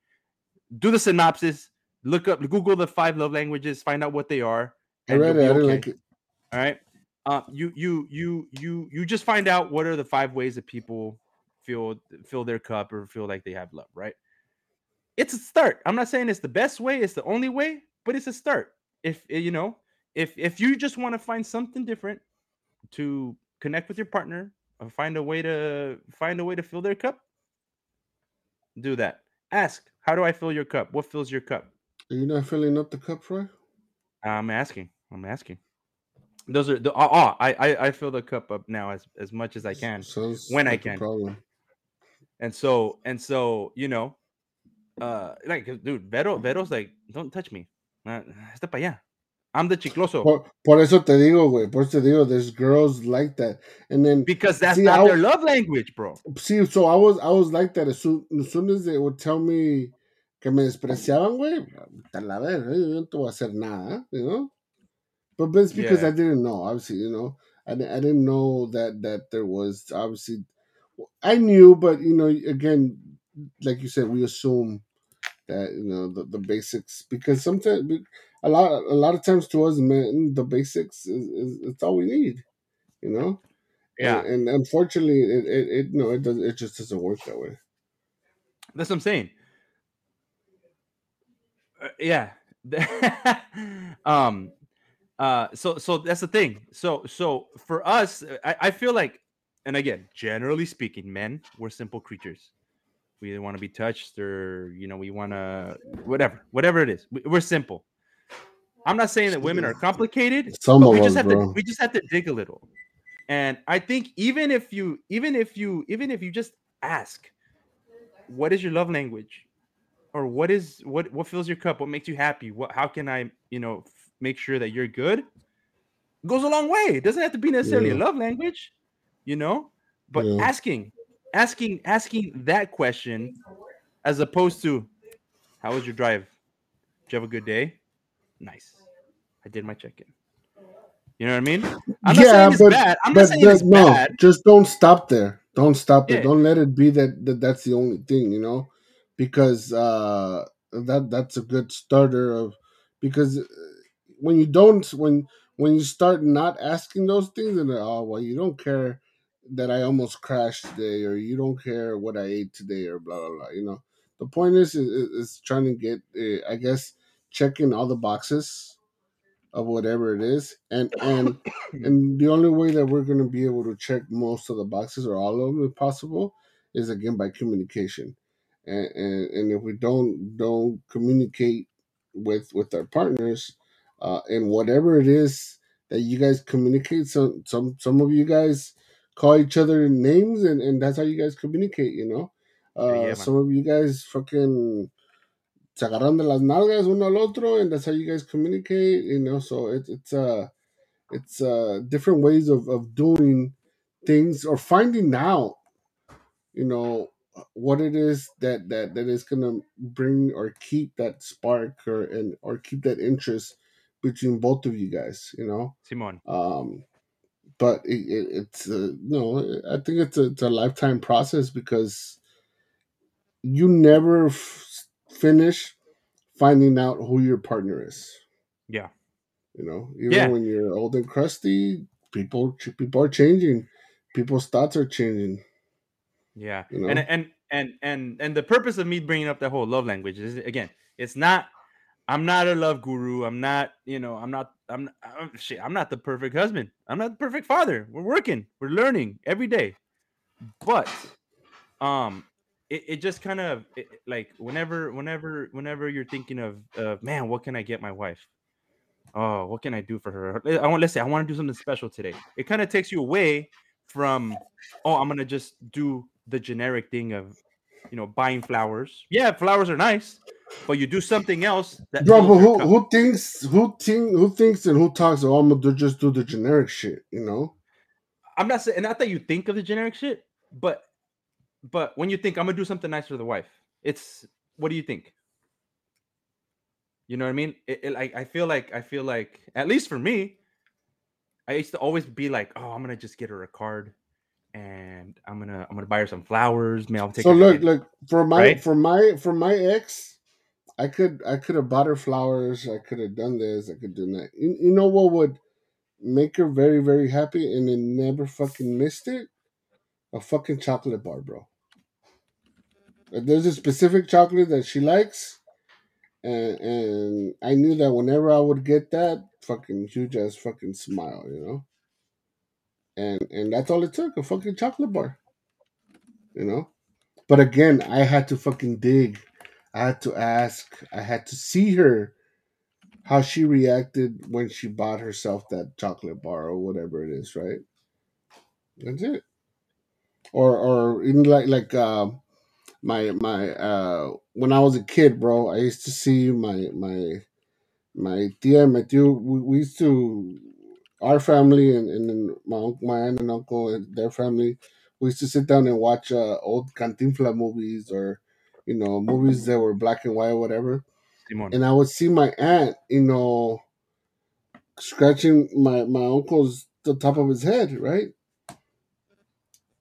Speaker 1: Do the synopsis. Look up. Google the five love languages. Find out what they are.
Speaker 2: I read it. I didn't like it.
Speaker 1: All right uh, you you you you you just find out what are the five ways that people feel fill their cup or feel like they have love, right? It's a start. I'm not saying it's the best way, it's the only way, but it's a start. If eh, you know, if if you just want to find something different to connect with your partner or find a way to find a way to fill their cup, do that. Ask, how do I fill your cup? What fills your cup?
Speaker 2: Are you not filling up the cup, Troy?
Speaker 1: I'm asking. I'm asking. Those are the oh, oh I, I I fill the cup up now as as much as I can Sounds when I can. Problem. And so and so you know, uh, like dude, Vero Vero's like, don't touch me, uh, está para allá. I'm the chicloso.
Speaker 2: Por, por, eso te digo, güey. Por eso te digo, there's girls like that, and then
Speaker 1: because that's see, not I, their love language, bro.
Speaker 2: See, so I was I was like that as soon as, soon as they would tell me que me despreciaban, güey. A la ver, yo no te voy a hacer nada, you know. But, but it's because yeah. I didn't know. Obviously, you know, I, I didn't know that that there was obviously. I knew, but you know, again, like you said, we assume that you know the, the basics because sometimes a lot a lot of times to us men the basics is, is it's all we need, you know.
Speaker 1: Yeah,
Speaker 2: and, and unfortunately, it, it, it no, it does it just doesn't work that way.
Speaker 1: That's what I'm saying. Uh, yeah. um uh, so so that's the thing. So so for us, I, I feel like, and again, generally speaking, men we're simple creatures. We either want to be touched or you know we want to whatever whatever it is. We're simple. I'm not saying that women are complicated,
Speaker 2: Some
Speaker 1: but
Speaker 2: of
Speaker 1: we just
Speaker 2: us,
Speaker 1: have
Speaker 2: bro.
Speaker 1: to we just have to dig a little. And I think even if you even if you even if you just ask, what is your love language? Or what is what what fills your cup? What makes you happy? What how can I, you know, f- make sure that you're good? Goes a long way. It doesn't have to be necessarily a love language, you know, but
Speaker 2: Yeah.
Speaker 1: asking, asking, asking that question as opposed to how was your drive? Did you have a good day? Nice. I did my check-in. You know what I mean? I'm not
Speaker 2: Yeah,
Speaker 1: saying it's
Speaker 2: but-
Speaker 1: bad. I'm
Speaker 2: but
Speaker 1: not saying
Speaker 2: the-
Speaker 1: it's
Speaker 2: no,
Speaker 1: bad.
Speaker 2: just don't stop there. Don't stop there.
Speaker 1: Yeah.
Speaker 2: Don't let it be that, that that's the only thing, you know, because uh, that that's a good starter of because uh, when you don't when when you start not asking those things and oh well you don't care that I almost crashed today or you don't care what I ate today or blah blah blah. You know, the point is is, is trying to get uh, I guess checking all the boxes of whatever it is and and and the only way that we're going to be able to check most of the boxes or all of them if possible is again by communication and and, and if we don't don't communicate with with our partners uh and whatever it is that you guys communicate some some some of you guys call each other names and and that's how you guys communicate you know? Uh
Speaker 1: Yeah,
Speaker 2: some of you guys fucking se agarran de las nalgas uno al otro and that's how you guys communicate you know? So it, it's uh it's uh different ways of of doing things or finding out you know what it is that that that is gonna bring or keep that spark or and or keep that interest between both of you guys you know?
Speaker 1: Simon.
Speaker 2: um but it, it, it's uh, no i think it's a, it's a lifetime process because you never f- finish finding out who your partner is
Speaker 1: Yeah.
Speaker 2: you know even
Speaker 1: Yeah.
Speaker 2: when you're old and crusty people people are changing people's thoughts are changing
Speaker 1: Yeah.
Speaker 2: You know?
Speaker 1: And and and and and the purpose of me bringing up that whole love language is again, it's not I'm not a love guru. I'm not, you know, I'm not I'm, I'm shit, I'm not the perfect husband. I'm not the perfect father. We're working. We're learning every day. But um it, it just kind of it, like whenever whenever whenever you're thinking of uh, man, what can I get my wife? Oh, what can I do for her? I want let's say I want to do something special today. It kind of takes you away from oh, I'm gonna just do the generic thing of you know buying flowers. Yeah, flowers are nice, but you do something else that
Speaker 2: Bro, but who
Speaker 1: cup.
Speaker 2: who thinks who think who thinks and who talks? Oh, I'm gonna just do the generic shit, you know?
Speaker 1: I'm not saying not that you think of the generic shit, but but when you think I'm gonna do something nice for the wife, it's what do you think? You know what I mean? It, it, like I feel like I feel like at least for me, I used to always be like, oh, I'm gonna just get her a card, and I'm gonna I'm gonna buy her some flowers. Maybe I'll take
Speaker 2: So look, look for my
Speaker 1: Right?
Speaker 2: for my for my ex, I could I could have bought her flowers. I could have done this. I could do that. You, you know what would make her very very happy and then never fucking missed it? A fucking chocolate bar, bro. There's a specific chocolate that she likes, and and I knew that whenever I would get that, fucking huge ass fucking smile, you know. And and that's all it took, a fucking chocolate bar, you know. But again, I had to fucking dig. I had to ask. I had to see her how she reacted when she bought herself that chocolate bar or whatever it is, right? That's it. Or or in like like um my my uh when I was a kid, bro, I used to see my my my tia and my tio. We, we used to our family and, and then my my aunt and uncle and their family. We used to sit down and watch uh, old Cantinflas movies or you know movies that were black and white or whatever. And I would see my aunt, you know, scratching my my uncle's the top of his head, right?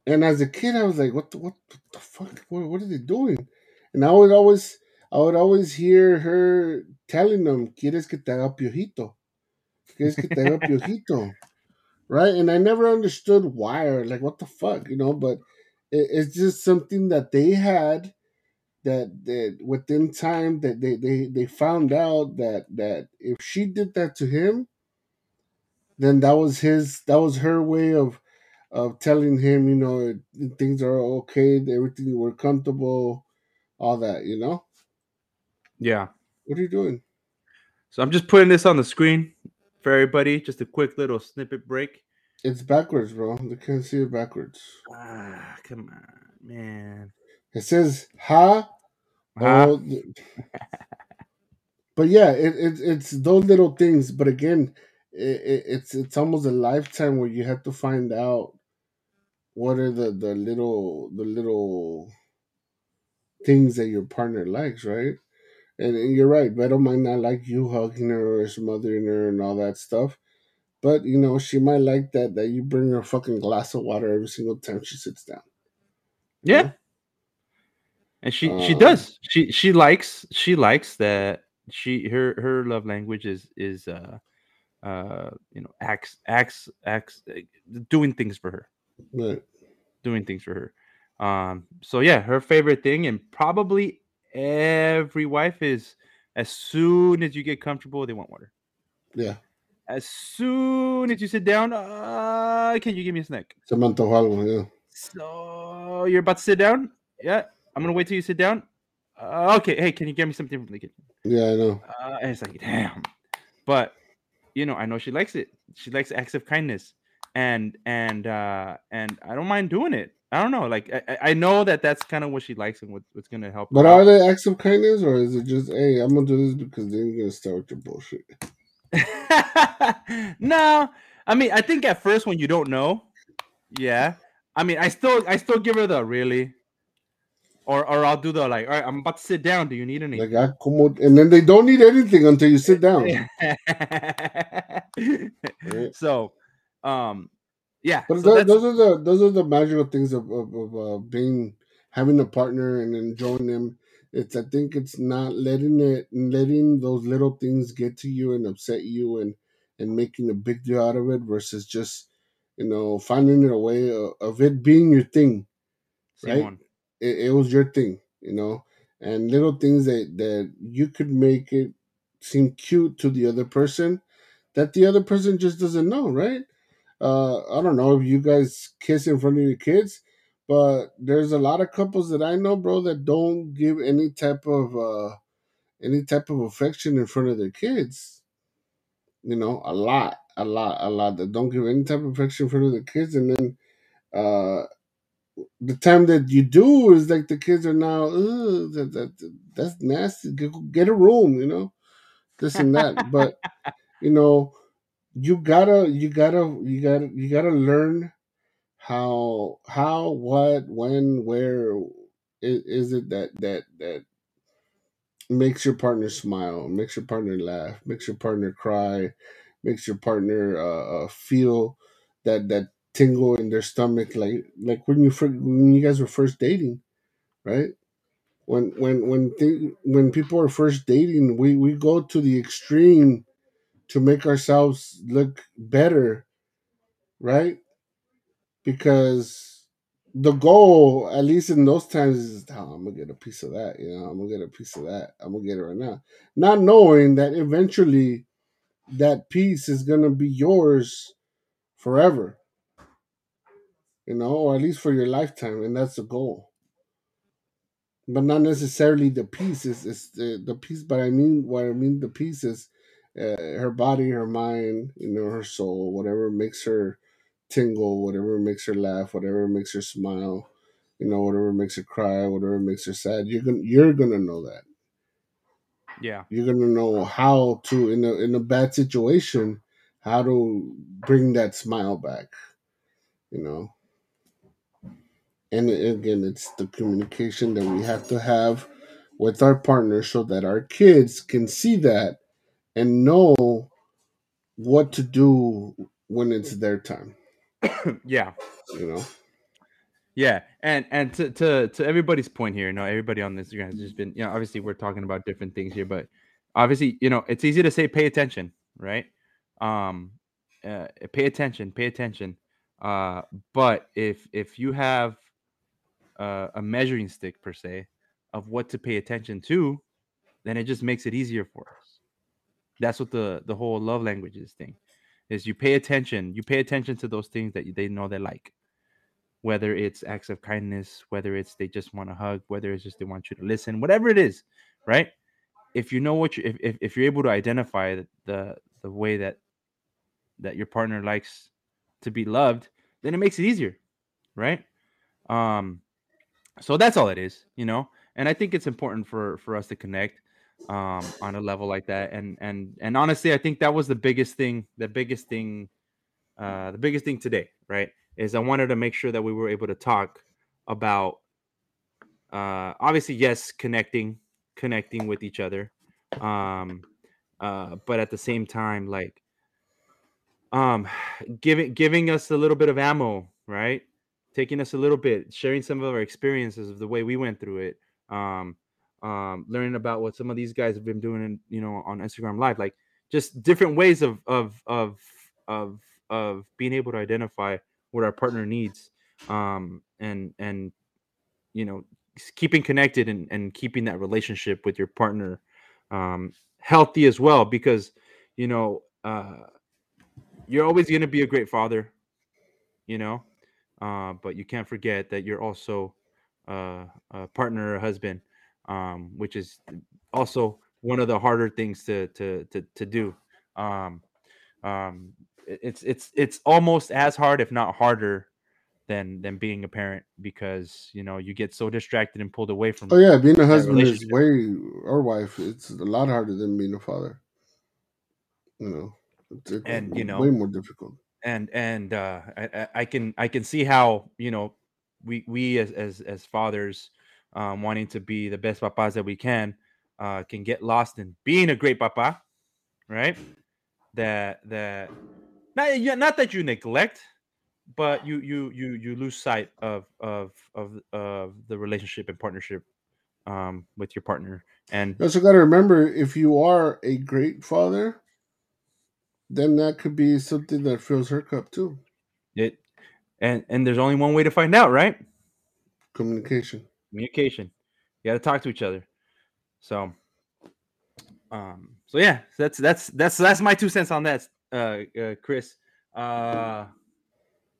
Speaker 2: And as a kid, I was like, "What the what, the fuck? What, what are they doing?" And I would always, I would always hear her telling them, "Quieres que te haga piojito? Quieres que te haga piojito?" Right? And I never understood why or like what the fuck, you know. But it, it's just something that they had that that within time that they they they found out that that if she did that to him, then that was his that was her way of of telling him, you know, things are okay, everything we're comfortable, all that, you know.
Speaker 1: Yeah.
Speaker 2: What are you doing?
Speaker 1: So I'm just putting this on the screen for everybody. Just a quick little snippet break.
Speaker 2: It's backwards, bro. They can't see it backwards.
Speaker 1: Ah, come on, man.
Speaker 2: It says ha.
Speaker 1: Huh?
Speaker 2: But yeah, it, it it's those little things. But again, it, it, it's it's almost a lifetime where you have to find out what are the the little the little things that your partner likes, right? And, and you're right, Vero might not like you hugging her or smothering her and all that stuff. But you know, she might like that that you bring her a fucking glass of water every single time she sits down. you
Speaker 1: Yeah.
Speaker 2: know?
Speaker 1: And she she
Speaker 2: Um,
Speaker 1: does. She she likes she likes that she her her love language is is uh uh you know acts acts acts doing things for her.
Speaker 2: But
Speaker 1: doing things for her. Um, so yeah, her favorite thing, and probably every wife is as soon as you get comfortable, they want water.
Speaker 2: yeah,
Speaker 1: As soon as you sit down, uh, can you give me a snack?
Speaker 2: se me antojó algo, yeah.
Speaker 1: So you're about to sit down? Yeah, I'm gonna wait till you sit down. Uh, okay, hey, can you get me something from the kitchen?
Speaker 2: Yeah, I know.
Speaker 1: Uh, and it's like, damn. But you know, I know she likes it. She likes acts of kindness, and and uh and I don't mind doing it. I don't know, like I, I- know that that's kind of what she likes and what, what's gonna help.
Speaker 2: But are
Speaker 1: out.
Speaker 2: they acts of kindness or is it just, hey, I'm gonna do this because then you're gonna start with your bullshit?
Speaker 1: no, I mean, I think at first when you don't know, yeah. I mean, I still I still give her the really, or or I'll do the like, all right, I'm about to sit down. Do you need anything?
Speaker 2: Like, como, and then they don't need anything until you sit down.
Speaker 1: so, um, yeah.
Speaker 2: But
Speaker 1: so that's-
Speaker 2: those are the those are the magical things of of, of uh, being having a partner and enjoying them. It's I think it's not letting it letting those little things get to you and upset you and and making a big deal out of it versus just you know finding a way of, of it being your thing. right?
Speaker 1: Simon.
Speaker 2: It, it was your thing, you know, and little things that that you could make it seem cute to the other person that the other person just doesn't know, right? Uh, I don't know if you guys kiss in front of your kids, but there's a lot of couples that I know, bro, that don't give any type of uh any type of affection in front of their kids. You know, a lot, a lot, a lot that don't give any type of affection in front of their kids, and then uh the time that you do is like the kids are now, that, that that's nasty. Get, get a room, you know, this and that. but you know, you gotta, you gotta, you gotta, you gotta learn how, how, what, when, where is, is it that that that makes your partner smile, makes your partner laugh, makes your partner cry, makes your partner uh, uh, feel that that tingle in their stomach, like like when you when you guys were first dating, right? When when when when people are first dating, we we go to the extreme to make ourselves look better, right? Because the goal, at least in those times, is oh, I'm gonna get a piece of that. You know, I'm gonna get a piece of that. I'm gonna get it right now, not knowing that eventually that piece is gonna be yours forever. You know, or at least for your lifetime, and that's the goal. But not necessarily the piece. Is is the, the piece? But I mean, what I mean, the piece is uh, her body, her mind, you know, her soul, whatever makes her tingle, whatever makes her laugh, whatever makes her smile, you know, whatever makes her cry, whatever makes her sad. You're gonna you're gonna know that.
Speaker 1: Yeah.
Speaker 2: You're gonna know how to in a in a bad situation, how to bring that smile back. You know. And again, it's the communication that we have to have with our partner so that our kids can see that and know what to do when it's their time.
Speaker 1: yeah.
Speaker 2: You know.
Speaker 1: Yeah, and and to to to everybody's point here, you know, everybody on Instagram has just been, you know, obviously we're talking about different things here, but obviously, you know, it's easy to say pay attention, right? Um, uh, pay attention, pay attention. Uh, but if if you have uh, a measuring stick per se of what to pay attention to, then it just makes it easier for us. That's what the the whole love languages thing is. You pay attention. You pay attention to those things that they know they like whether it's acts of kindness, whether it's they just want to hug, whether it's just they want you to listen, whatever it is, right? if you know what you if, if, if you're able to identify the, the the way that that your partner likes to be loved, then it makes it easier, right? Um, so that's all it is, you know. And I think it's important for for us to connect um on a level like that. And and and honestly, I think that was the biggest thing, the biggest thing, uh, the biggest thing today, right? Is I wanted to make sure that we were able to talk about uh obviously yes connecting connecting with each other um uh but at the same time like um giving giving us a little bit of ammo right taking us a little bit sharing some of our experiences of the way we went through it um um learning about what some of these guys have been doing in, you know on instagram live like just different ways of of of of of being able to identify what our partner needs um and and you know keeping connected and, and keeping that relationship with your partner um healthy as well because you know uh you're always going to be a great father, you know, uh, but you can't forget that you're also uh, a partner, a husband, um, which is also one of the harder things to to to, to do. Um, um, it's it's it's almost as hard, if not harder, than than being a parent because you know you get so distracted and pulled away from.
Speaker 2: Oh yeah, being a husband is way or wife. It's a lot harder than being a father. You know
Speaker 1: and you know
Speaker 2: way more difficult
Speaker 1: and and uh I, I can i can see how you know we we as as, as fathers um wanting to be the best papas that we can uh can get lost in being a great papa right? That that not not that you neglect but you you you you lose sight of of of of the relationship and partnership um with your partner. And
Speaker 2: you also got to remember if you are a great father then that could be something that fills her cup too.
Speaker 1: It and and there's only one way to find out, right?
Speaker 2: Communication.
Speaker 1: Communication. You got to talk to each other. So, um, so yeah, that's that's that's that's my two cents on that, uh, uh Chris. Uh,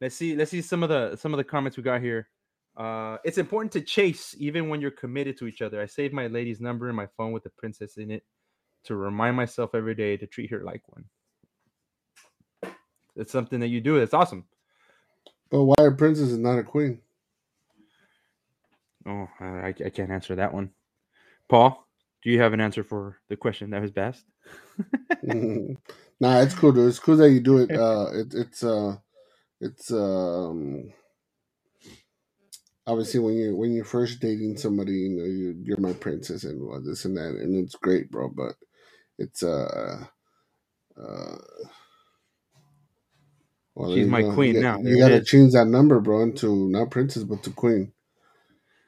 Speaker 1: let's see, let's see some of the some of the comments we got here. Uh, it's important to chase even when you're committed to each other. I saved my lady's number in my phone with the princess in it to remind myself every day to treat her like one it's something that you do. It's awesome.
Speaker 2: But why a princess is not a queen?
Speaker 1: Oh, I, I can't answer that one. Paul, do you have an answer for the question that was best?
Speaker 2: nah, it's cool, dude. It's cool that you do it. Uh, it it's uh, it's um, obviously when you when you're first dating somebody, you know, you, you're my princess and well, this and that, and it's great, bro. But it's uh, uh
Speaker 1: well, She's my queen
Speaker 2: you,
Speaker 1: now.
Speaker 2: You got to change that number, bro, into not princess but to queen.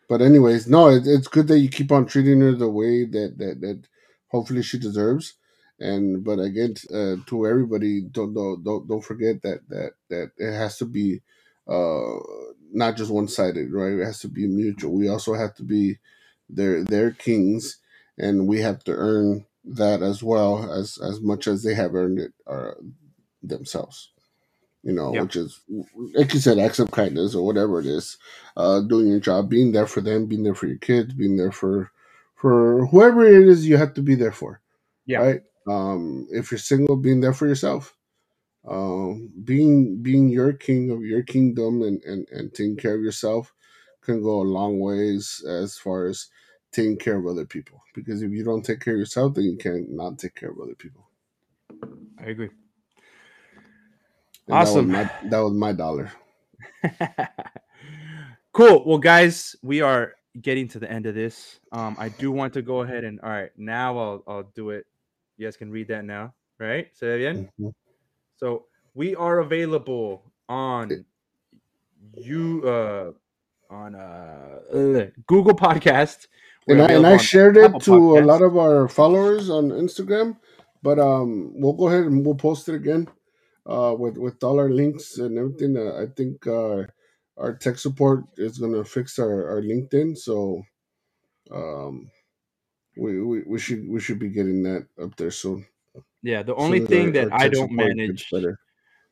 Speaker 2: But anyways, no, it, it's good that you keep on treating her the way that that that hopefully she deserves. And but again, uh, to everybody, don't don't don't don't forget that that that it has to be uh not just one sided, right? It has to be mutual. We also have to be their their kings, and we have to earn that as well as as much as they have earned it uh, themselves you know, which is like you said, acts of kindness or whatever it is, uh, doing your job, being there for them, being there for your kids, being there for for whoever it is you have to be there for. Yeah. Right. Um, if you're single, being there for yourself. Um, being being your king of your kingdom and, and, and taking care of yourself can go a long ways as far as taking care of other people. Because if you don't take care of yourself, then you can't not take care of other people.
Speaker 1: I agree.
Speaker 2: And awesome. That was my, that was my dollar.
Speaker 1: cool. Well, guys, we are getting to the end of this. Um, I do want to go ahead and all right, now I'll I'll do it. You guys can read that now, right? Say that again. Mm-hmm. So we are available on you uh on uh Google Podcast.
Speaker 2: and I, and I shared it Apple to Podcast. a lot of our followers on Instagram, but um we'll go ahead and we'll post it again uh, with with all our links and everything. Uh, I think uh, our tech support is gonna fix our, our LinkedIn, so um, we, we we should we should be getting that up there soon.
Speaker 1: Yeah, the only thing our, that our I don't manage better.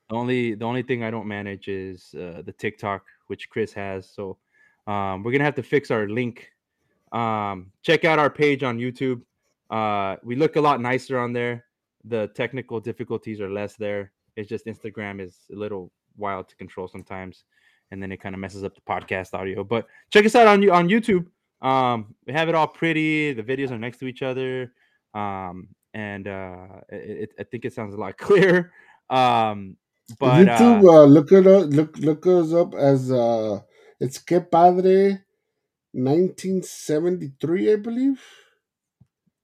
Speaker 1: The only the only thing I don't manage is uh, the TikTok, which Chris has. So um, we're gonna have to fix our link. Um, check out our page on YouTube. Uh, we look a lot nicer on there. The technical difficulties are less there. It's just Instagram is a little wild to control sometimes, and then it kind of messes up the podcast audio. But check us out on on YouTube. Um, we have it all pretty. The videos are next to each other. Um, and uh, it, it, I think it sounds a lot clearer. Um, but
Speaker 2: YouTube, uh, uh, look it up. Look look us up as uh, it's Que Padre, nineteen seventy three, I believe.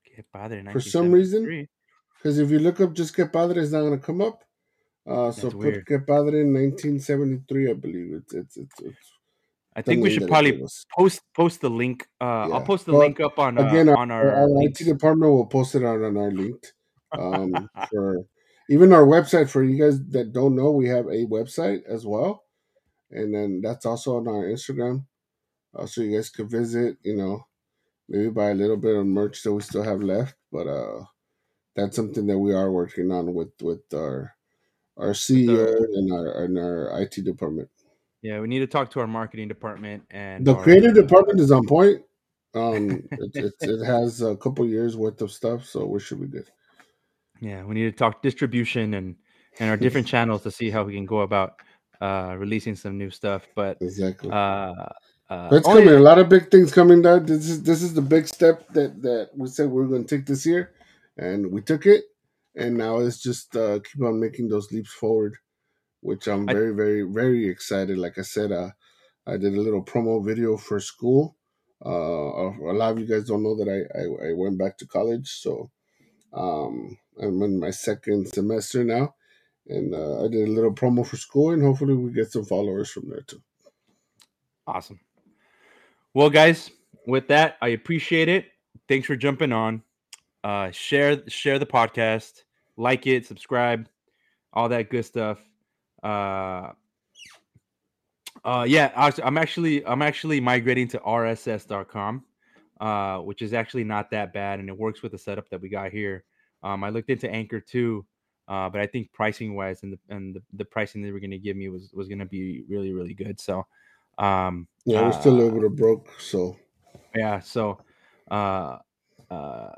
Speaker 1: Que Padre,
Speaker 2: For some reason, because if you look up just Que Padre, it's not gonna come up. Uh, so put. Que Padre, nineteen seventy three, I believe. It's it's it's. it's
Speaker 1: I think we should probably post post the link. Uh, yeah. I'll post the but link up on uh, again on our,
Speaker 2: our, our IT department will post it on, on our link. Um, for even our website for you guys that don't know, we have a website as well, and then that's also on our Instagram. Uh, so you guys could visit. You know, maybe buy a little bit of merch that we still have left, but uh, that's something that we are working on with with our our CEO and our and our IT department.
Speaker 1: Yeah, we need to talk to our marketing department and
Speaker 2: the creative department is on point. Um, it, it, it has a couple years worth of stuff, so we should be good.
Speaker 1: Yeah, we need to talk distribution and and our different channels to see how we can go about uh releasing some new stuff. But
Speaker 2: exactly,
Speaker 1: uh, uh
Speaker 2: it's coming. A lot of big things coming down. This is this is the big step that that we said we are going to take this year, and we took it, and now it's just uh, keep on making those leaps forward which I'm very, I, very, very excited. Like I said, uh, I did a little promo video for school. Uh, a lot of you guys don't know that I, I, I went back to college, so um, I'm in my second semester now, and uh, I did a little promo for school, and hopefully we get some followers from there too.
Speaker 1: Awesome. Well, guys, with that, I appreciate it. Thanks for jumping on. Uh, share share the podcast, like it, subscribe, all that good stuff. Uh uh yeah i'm actually i'm actually migrating to rss.com uh which is actually not that bad and it works with the setup that we got here. Um i looked into anchor too uh but i think pricing wise and the and the, the pricing they were going to give me was was going to be really really good. So um
Speaker 2: yeah we're uh, still a little bit broke so.
Speaker 1: yeah so uh uh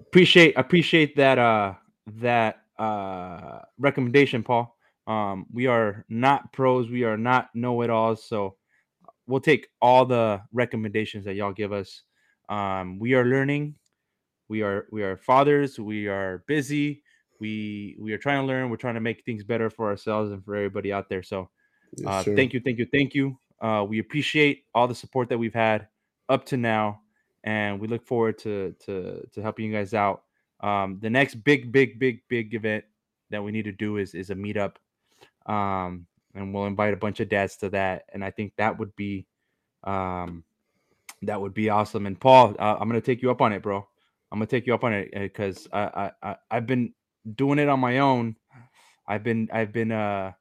Speaker 1: appreciate appreciate that uh that uh recommendation paul um, we are not pros, we are not know it alls. So we'll take all the recommendations that y'all give us. Um, we are learning. We are we are fathers. We are busy. We we are trying to learn. We're trying to make things better for ourselves and for everybody out there. So uh, yes, thank you, thank you, thank you. Uh, we appreciate all the support that we've had up to now, and we look forward to to to helping you guys out. Um, the next big, big, big, big event that we need to do is is a meetup um, and we'll invite a bunch of dads to that. And I think that would be, um, that would be awesome. And Paul, uh, I'm gonna take you up on it, bro. I'm gonna take you up on it because uh, I, I, I I've been doing it on my own. I've been I've been uh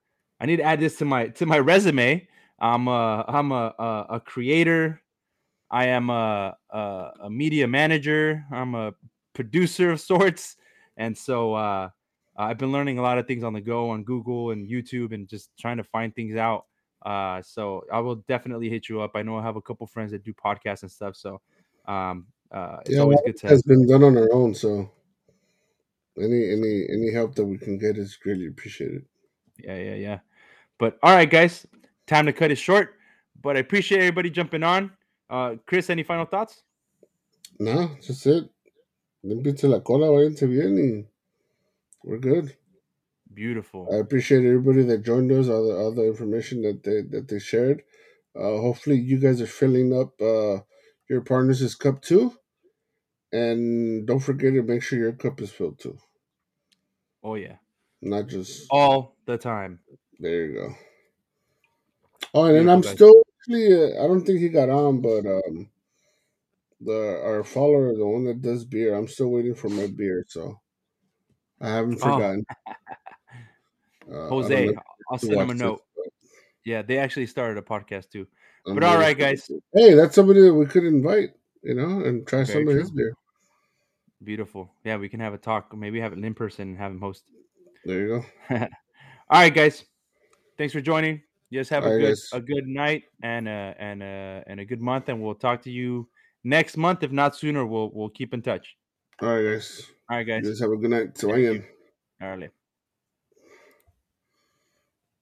Speaker 1: I need to add this to my to my resume. I'm a I'm a a, a creator. I am a, a, a media manager. I'm a producer of sorts, and so uh, I've been learning a lot of things on the go on Google and YouTube and just trying to find things out. Uh, so I will definitely hit you up. I know I have a couple friends that do podcasts and stuff. So um, uh, it's
Speaker 2: yeah,
Speaker 1: always good
Speaker 2: to has been done on our own. So any any any help that we can get is greatly appreciated.
Speaker 1: Yeah, yeah, yeah. But all right, guys, time to cut it short. But I appreciate everybody jumping on. Uh, Chris, any final thoughts?
Speaker 2: No, just it. Límpiate la cola, váyanse bien y we're good.
Speaker 1: Beautiful.
Speaker 2: I appreciate everybody that joined us, all the all the information that they that they shared. Uh, hopefully, you guys are filling up uh, your partners' cup too, and don't forget to make sure your cup is filled too.
Speaker 1: Oh yeah,
Speaker 2: not just
Speaker 1: all the time.
Speaker 2: There you go. Oh, and then I'm still actually. Uh, I don't think he got on, but um, the our follower, the one that does beer, I'm still waiting for my beer. So I haven't oh. forgotten.
Speaker 1: Uh, Jose, I'll send him a note. This, yeah, they actually started a podcast too. I'm but all right, guys.
Speaker 2: Hey, that's somebody that we could invite, you know, and try Very some of his beer.
Speaker 1: Beautiful. Yeah, we can have a talk. Maybe have it in person and have him host.
Speaker 2: There you
Speaker 1: go. all right, guys. Thanks for joining. Guys have a right, good guys. a good night and uh and uh and a good month, and we'll talk to you next month. If not sooner, we'll we'll keep in touch.
Speaker 2: All right, guys.
Speaker 1: All right,
Speaker 2: You
Speaker 1: guys.
Speaker 2: guys have a good night. Vayan.
Speaker 1: you. Órale.